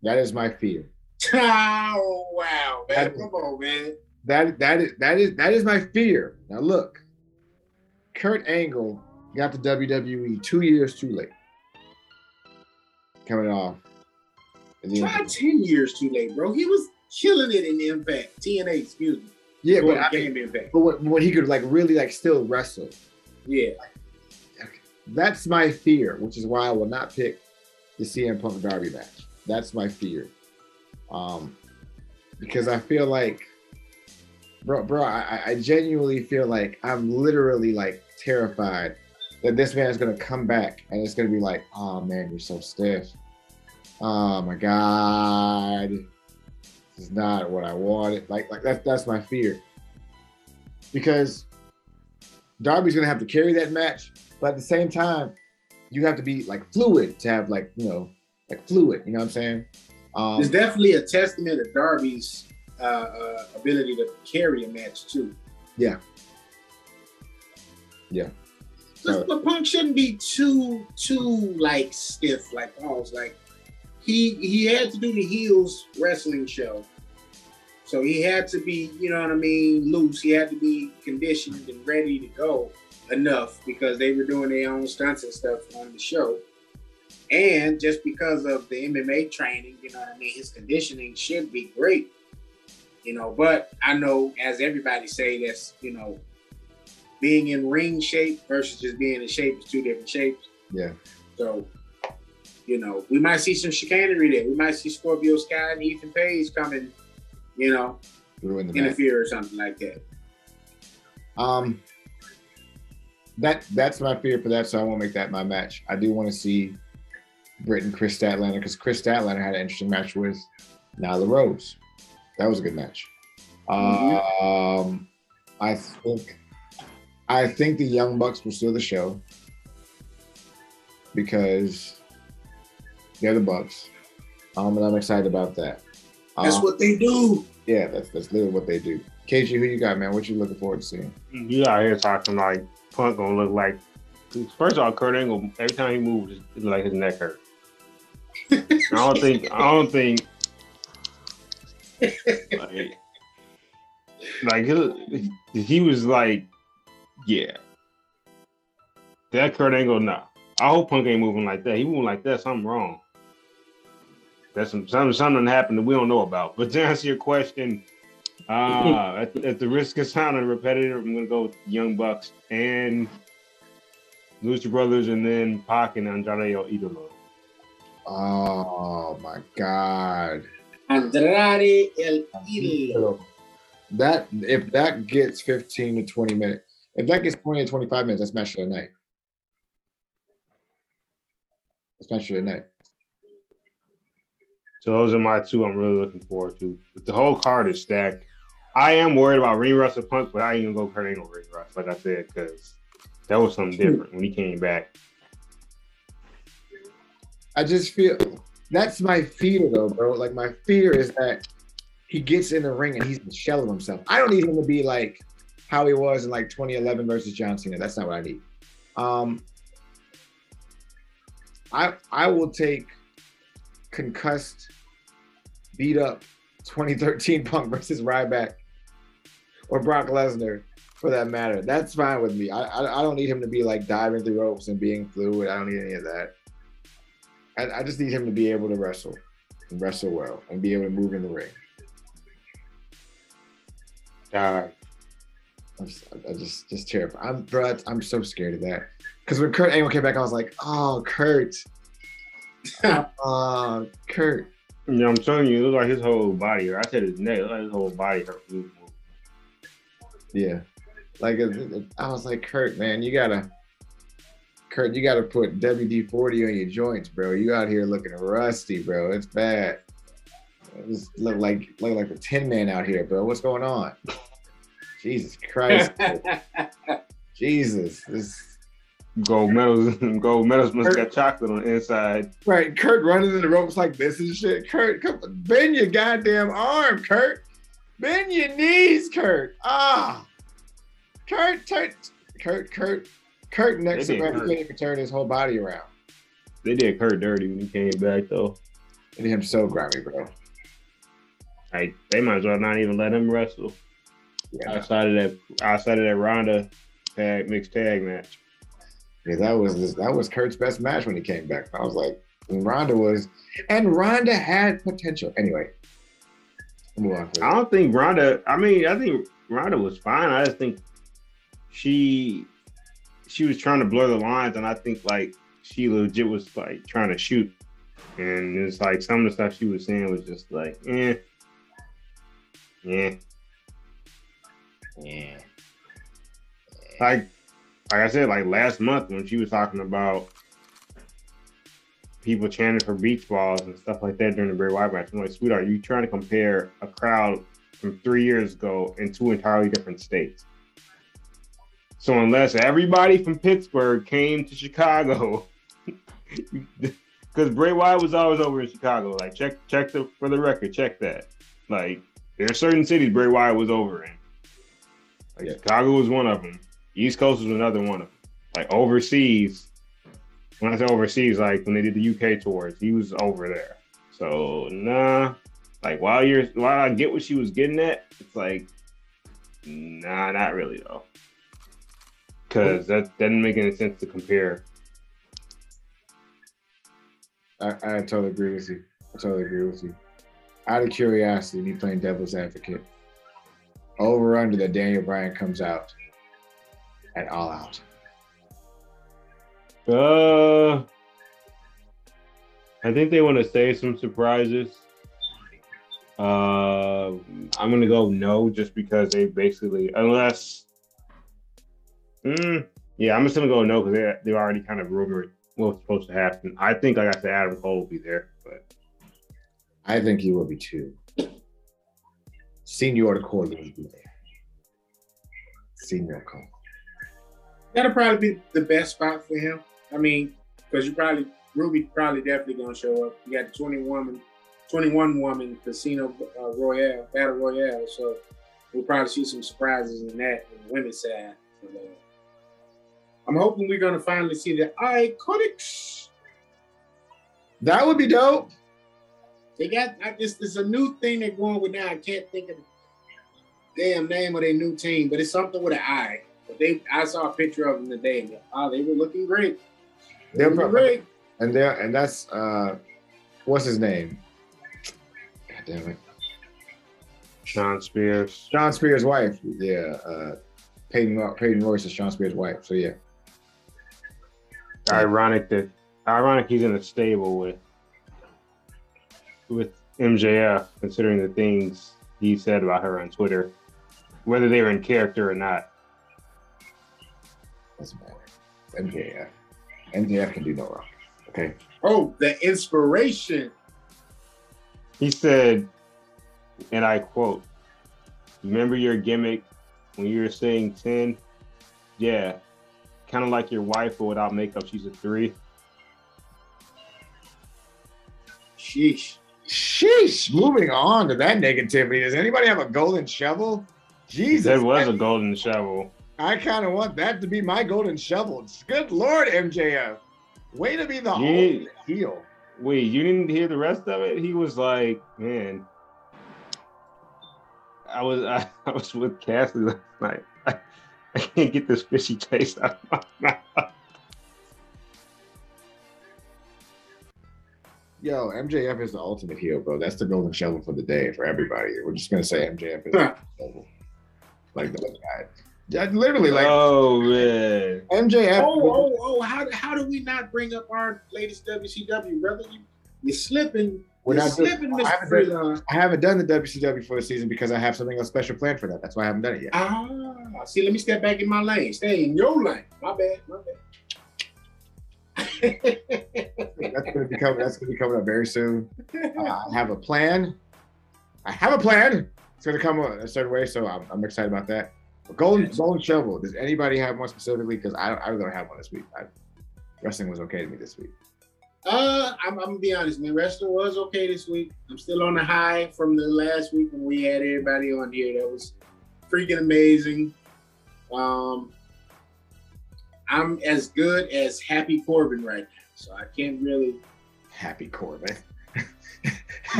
That is my fear. <laughs> Oh wow, man! That- Come on, man. That that is that is that is my fear. Now look, Kurt Angle got the WWE two years too late. Coming off. And then- Try ten years too late, bro. He was killing it in Impact, TNA, excuse me. yeah, but I mean, Impact. but when, when he could like really like still wrestle. Yeah, That's my fear, which is why I will not pick the CM Punk Darby match. That's my fear. Um, because I feel like, bro, bro, I, I genuinely feel like I'm literally like terrified that this man is gonna come back and it's gonna be like, oh man, you're so stiff. Oh my god, this is not what I wanted. Like, like that's that's my fear. Because Darby's gonna have to carry that match, but at the same time, you have to be like fluid to have like you know like fluid. You know what I'm saying? Um, it's definitely a testament of Darby's uh, uh, ability to carry a match too. Yeah. Yeah. But, but Punk shouldn't be too too like stiff like Paul's. Like he he had to do the heels wrestling show, so he had to be you know what I mean loose. He had to be conditioned and ready to go enough because they were doing their own stunts and stuff on the show. And just because of the MMA training, you know what I mean, his conditioning should be great. You know, but I know as everybody say that's, you know, being in ring shape versus just being in shape is two different shapes. Yeah. So, you know, we might see some chicanery there. We might see Scorpio Sky and Ethan Page coming, you know, the match. interfere or something like that. Um, that that's my fear for that, so I won't make that my match. I do want to see Britt and Kris Statlander because Kris Statlander had an interesting match with Nyla Rose. That was a good match. Um, I think I think the Young Bucks will steal the show because they're the Bucks. Um, and I'm excited about that. That's Um, what they do. yeah, that's that's literally what they do. KG, who you got, man? What you looking forward to seeing? You out here talking like Punk gonna look like. First of all, Kurt Angle every time he moves, it's like his neck hurt. I don't think. I don't think. Like, <laughs> like he, he was like, yeah. That Kurt Angle, no. I hope Punk ain't moving like that. He moving like that, something wrong. That's some something something happened that we don't know about. But to answer your question, uh, at, at the risk of sounding repetitive, I'm gonna go with Young Bucks and Lucha Brothers, and then Pac and Andrade El Idolo. Oh my God. Andrade El Idolo. That if that gets 15 to 20 minutes, if that gets 20 to 25 minutes, that's match of the night. That's match of the night. So those are my two. I'm really looking forward to. But the whole card is stacked. I am worried about ring rust or Punk, but I ain't gonna go Angle ring rust, like I said, because that was something different when he came back. I just feel that's my fear though, bro. Like my fear is that he gets in the ring and he's the shell of himself. I don't need him to be like how he was in like 2011 versus John Cena. That's not what I need. Um, I I will take concussed, beat up 2013 <laughs> Punk versus Ryback or Brock Lesnar for that matter. That's fine with me. I, I I don't need him to be like diving through ropes and being fluid. I don't need any of that. I, I just need him to be able to wrestle and wrestle well and be able to move in the ring. Uh, I'm just, I just, just terrified. I'm, bro, I'm so scared of that. Because when Kurt Angle came back, I was like, oh, Kurt. Oh, <laughs> Kurt. you know, I'm telling you, it looked like his whole body. hurt. I said his neck, it like his whole body hurt. Yeah. Like, uh, it- it- I was like, Kurt, man, you gotta, Kurt, you gotta put WD 40 on your joints, bro. You out here looking rusty, bro. It's bad. This look like look like the Tin Man out here, bro. What's going on? Jesus Christ, <laughs> Jesus, this Gold medals, <laughs> gold medals must got chocolate on the inside. right. Kurt running in the ropes like this and shit. Kurt, come bend your goddamn arm, Kurt. Bend your knees, Kurt. Ah, Kurt, Kurt, Kurt, Kurt, Kurt. Next to did him, Kurt. can't even turn his whole body around. They did Kurt dirty when he came back though. And him so grimy, bro. Like they might as well not even let him wrestle Yeah, outside of that outside of that Ronda tag mixed tag match. Yeah, that was that was Kurt's best match when he came back. I was like, and Ronda was, and Ronda had potential. Anyway, move on. I don't think Ronda. I mean, I think Ronda was fine. I just think she she was trying to blur the lines, and I think like she legit was like trying to shoot, and it's like some of the stuff she was saying was just like, eh, yeah. Yeah. like like I said, like last month when she was talking about people chanting for beach balls and stuff like that during the Bray Wyatt match, I'm like, sweetheart, you trying to compare a crowd from three years ago in two entirely different states. So unless everybody from Pittsburgh came to Chicago, <laughs> because Bray Wyatt was always over in Chicago. Like check check the for the record, check that. Like there are certain cities Bray Wyatt was over in. Like Yeah. Chicago was one of them. East Coast was another one of them. Like overseas, when I say overseas, like when they did the UK tours, he was over there. So nah, like while you're while I get what she was getting at, it's like nah, not really though. Cause that doesn't make any sense to compare. I, I totally agree with you. I totally agree with you. Out of curiosity, me playing devil's advocate, over under that Daniel Bryan comes out at all out. Uh, I think they want to save some surprises. Uh, I'm gonna go no, just because they basically, unless, mm, yeah, I'm just gonna go no because they they already kind of rumored what's supposed to happen. I think, like I said, Adam Cole will be there, but I think he will be too. Senior Cole will be there. Senior Cole. That'll probably be the best spot for him. I mean, because you probably Ruby probably definitely gonna show up. You got the 21 woman, 21 woman casino uh, royale, battle royale. So we'll probably see some surprises in that on the women's side. But, uh, I'm hoping we're gonna finally see the iconics. That would be dope. They got I just it's a new thing they're going with now. I can't think of the damn name of their new team, but it's something with an I. But they I saw a picture of them today. And, oh, they were looking great. They They're were pro- great. and there and that's uh what's his name? God damn it. Shawn Spears. Shawn Spears' wife. Yeah, uh Peyton Peyton Royce is Shawn Spears' wife. So yeah. Ironic that ironic he's in a stable with with MJF, considering the things he said about her on Twitter, whether they were in character or not. Doesn't matter. MJF. MJF can do no wrong. Okay. Oh, the inspiration. He said, and I quote, Remember your gimmick when you were saying 10? Yeah. Kind of like your wife, but without makeup, she's a three. Sheesh. Sheesh. Moving on to that negativity. Does anybody have a golden shovel? Jesus. That was a golden shovel. I kind of want that to be my golden shovel. Good Lord, MJF. Way to be the Yeah. only heel. Wait, you didn't hear the rest of it? He was like, man. I was <laughs> I, I was with Cassie last night. I, I can't get this fishy taste out of my mouth. Yo, MJF is the ultimate heel, bro. That's the golden shovel for the day for everybody. We're just gonna say MJF is the shovel. Like the guy. Yeah, literally, like oh man. MJF. Oh, oh, oh! How, how do we not bring up our latest WCW, brother? You, you're slipping. We're you're not doing- slipping, I Mr. haven't done- I haven't done the WCW for the season because I have something else special planned for that. That's why I haven't done it yet. Ah, see, let me step back in my lane. Stay in your lane. My bad. My bad. That's gonna be coming. That's gonna be coming up very soon. Uh, I have a plan. I have a plan. It's gonna come a certain way, so I'm, I'm excited about that. But golden golden shovel. Does anybody have one specifically? Because I I don't have one this week. I, wrestling was okay to me this week. Uh, I'm, I'm gonna be honest, man. Wrestling was okay this week. I'm still on the high from the last week when we had everybody on here. That was freaking amazing. Um, I'm as good as Happy Corbin right now, so I can't really. Happy Corbin. <laughs>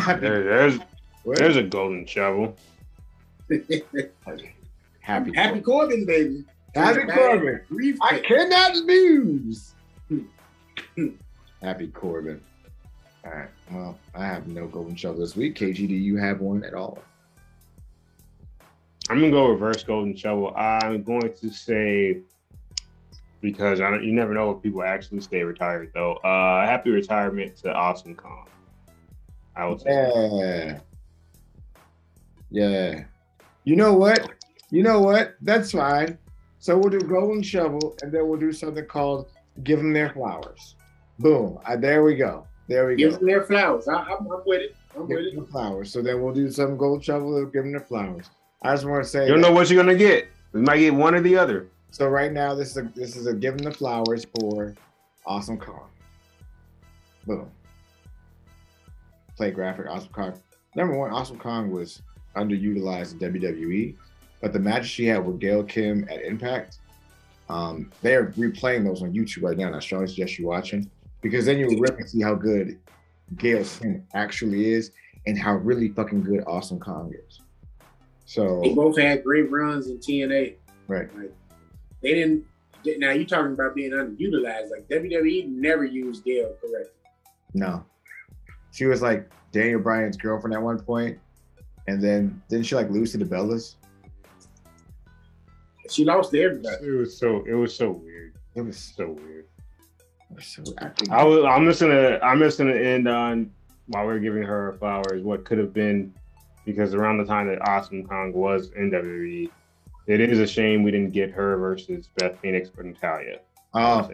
There, there's there's a golden shovel. <laughs> Happy Happy Corbin, baby. Happy Bad Corbin. briefcase. I cannot lose. Happy Corbin. All right. Well, I have no golden shovel this week. KG, do you have one at all? I'm gonna go reverse golden shovel. I'm going to say because I don't. You never know if people actually stay retired though. Uh, happy retirement to Awesome Kong. I would say. Yeah. Yeah. You know what? You know what? That's fine. So we'll do golden shovel, and then we'll do something called give them their flowers. Boom. Uh, there we go. There we Give go. them their flowers. I, I'm, I'm with it. I'm Give with them it. flowers. So then we'll do some gold shovel and give them their flowers. I just want to say You don't that- know what you're gonna get. You might get one or the other. So right now, this is a this is a give them the flowers for Awesome Kong. Boom. Play graphic Awesome Kong. Number one, Awesome Kong was underutilized in WWE, but the match she had with Gail Kim at Impact, um, they're replaying those on YouTube right now. And I strongly suggest you watching because then you'll really see how good Gail Kim actually is and how really fucking good Awesome Kong is. So They both had great runs in TNA. right. They didn't. Now you're talking about being underutilized? Like WWE never used Gail correctly. No. She was like Daniel Bryan's girlfriend at one point, and then didn't she like lose to the Bellas? She lost to everybody. It was so. It was so weird. It was So weird. it was so. I think, I was. I'm just gonna. I'm just gonna end on while we're giving her flowers. What could have been, because around the time that Awesome Kong was in WWE, it is a shame we didn't get her versus Beth Phoenix or Natalya. Oh.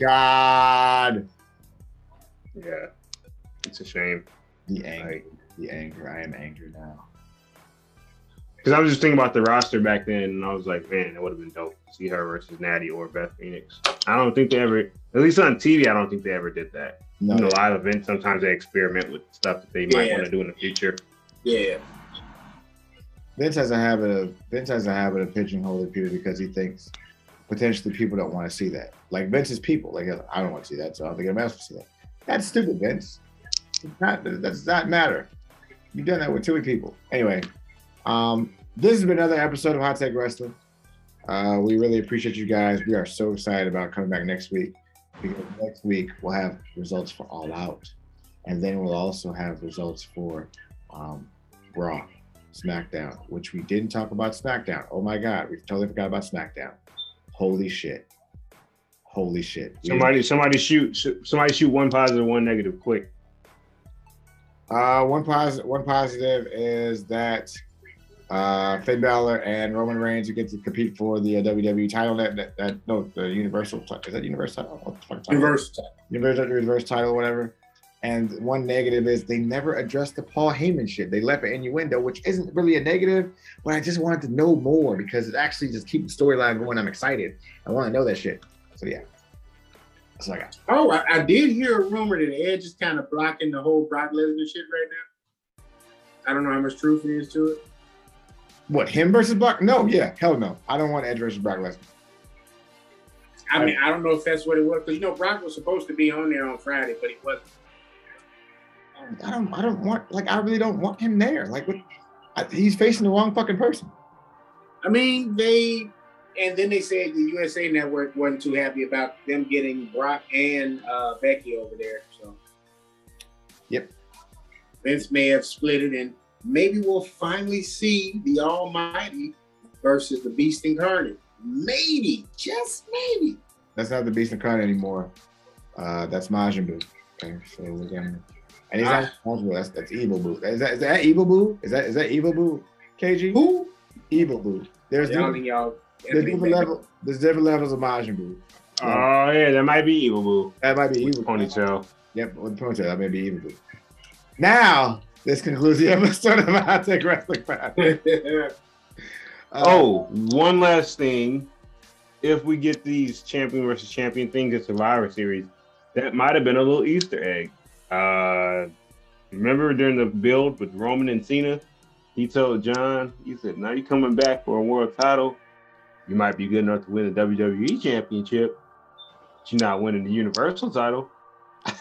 God, Yeah, it's a shame. the anger, Like, the anger. I am angry now. Because I was just thinking about the roster back then, and I was like, man, it would have been dope to see her versus Natty or Beth Phoenix. I don't think they ever, at least on TV, I don't think they ever did that. No, You know, live events, sometimes they experiment with stuff that they might Yeah. want to do in the future. Yeah. Vince has a habit of Vince has a habit of pigeonholing people because he thinks potentially people don't want to see that. Like Vince's people. Like I don't want to see that, so I don't think I'm asked to see that. That's stupid, Vince. It's not, that not matter. You've done that with too many people. Anyway, um, this has been another episode of Hot Take Wrestling. Uh, we really appreciate you guys. We are so excited about coming back next week because next week we'll have results for All Out, and then we'll also have results for um, Raw. SmackDown, which we didn't talk about SmackDown. Oh my God, we totally forgot about SmackDown. Holy shit. Holy shit. We- Somebody, somebody shoot, somebody shoot one positive, one negative, quick. Uh, one positive. One positive is that uh, Finn Balor and Roman Reigns who get to compete for the uh, WWE title. That, that, that no, the Universal. ti- Is that Universal? title? What title? Universal. Universal, Universal title, whatever. And one negative is they never addressed the Paul Heyman shit. They left an innuendo, which isn't really a negative, but I just wanted to know more because it actually just keeps the storyline going. I'm excited. I want to know that shit. So yeah, that's what I got. Oh, I, I did hear a rumor that Edge is kind of blocking the whole Brock Lesnar shit right now. I don't know how much truth there is to it. What him versus Brock? No, yeah, hell no. I don't want Edge versus Brock Lesnar. I mean, I don't know if that's what it was because you know Brock was supposed to be on there on Friday, but he wasn't. I don't. I don't want. Like, I really don't want him there. Like, what? I, he's facing the wrong fucking person. I mean, they and then they said the USA Network wasn't too happy about them getting Brock and uh, Becky over there. So, Yep. Vince may have split it, and maybe we'll finally see the Almighty versus the Beast incarnate. Maybe, just maybe. That's not the Beast Incarnate anymore. Uh, that's Majin Buu. Okay, so we're gonna. And he's not responsible. That's that's Evil Buu. Is that is that Evil Buu? Is that is that Evil Buu? KG? Who? Evil Buu. There's Y'all different, y'all. there's different level. There's different levels of Majin Buu. Oh yeah, that might be Evil Buu. That might be Evil. Ponytail. Yep, with the ponytail, that may be Evil Buu. Now, this concludes the <laughs> episode of Hot Take Wrestling Podcast. <laughs> <laughs> Uh, Oh, one last thing. If we get these champion versus champion things in Survivor Series, that might have been a little Easter egg. Uh, remember during the build with Roman and Cena, he told John, he said, "Now you're coming back for a world title. You might be good enough to win the WWE Championship, but you're not winning the Universal title." <laughs>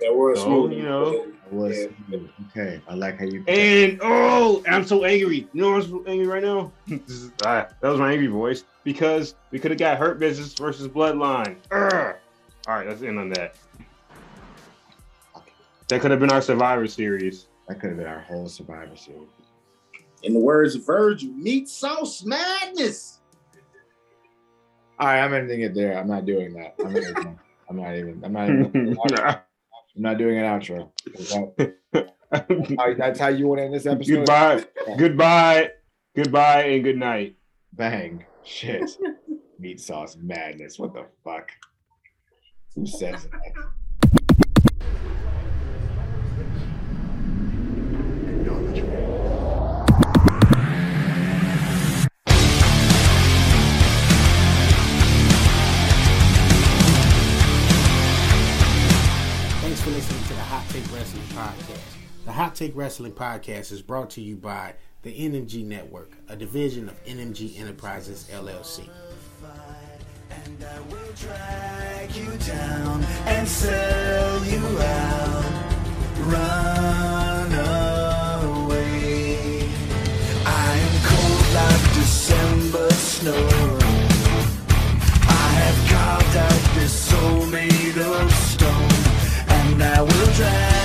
That was So, smooth. you know. That was Yeah. okay. I like how you. And oh, I'm so angry. You know I'm so angry right now? <laughs> Is- ah, that was my angry voice because we could have got Hurt Business versus Bloodline. Urgh. All right, let's end on that. That could have been our Survivor Series. That could have been our whole Survivor Series. In the words of Virgil, meat sauce madness. All right, I'm ending it there. I'm not doing that. I'm not even. <laughs> I'm not even. I'm not even. <laughs> I'm not doing an outro. That- <laughs> that's how you want to end this episode. goodbye, goodbye, goodbye, and good night. Bang. Shit. Meat sauce madness. What the fuck? Who says that? Hot Take Wrestling podcast is brought to you by the NMG Network, a division of NMG Enterprises LLC. December snow. I have carved out this soul made of stone, and I will drag.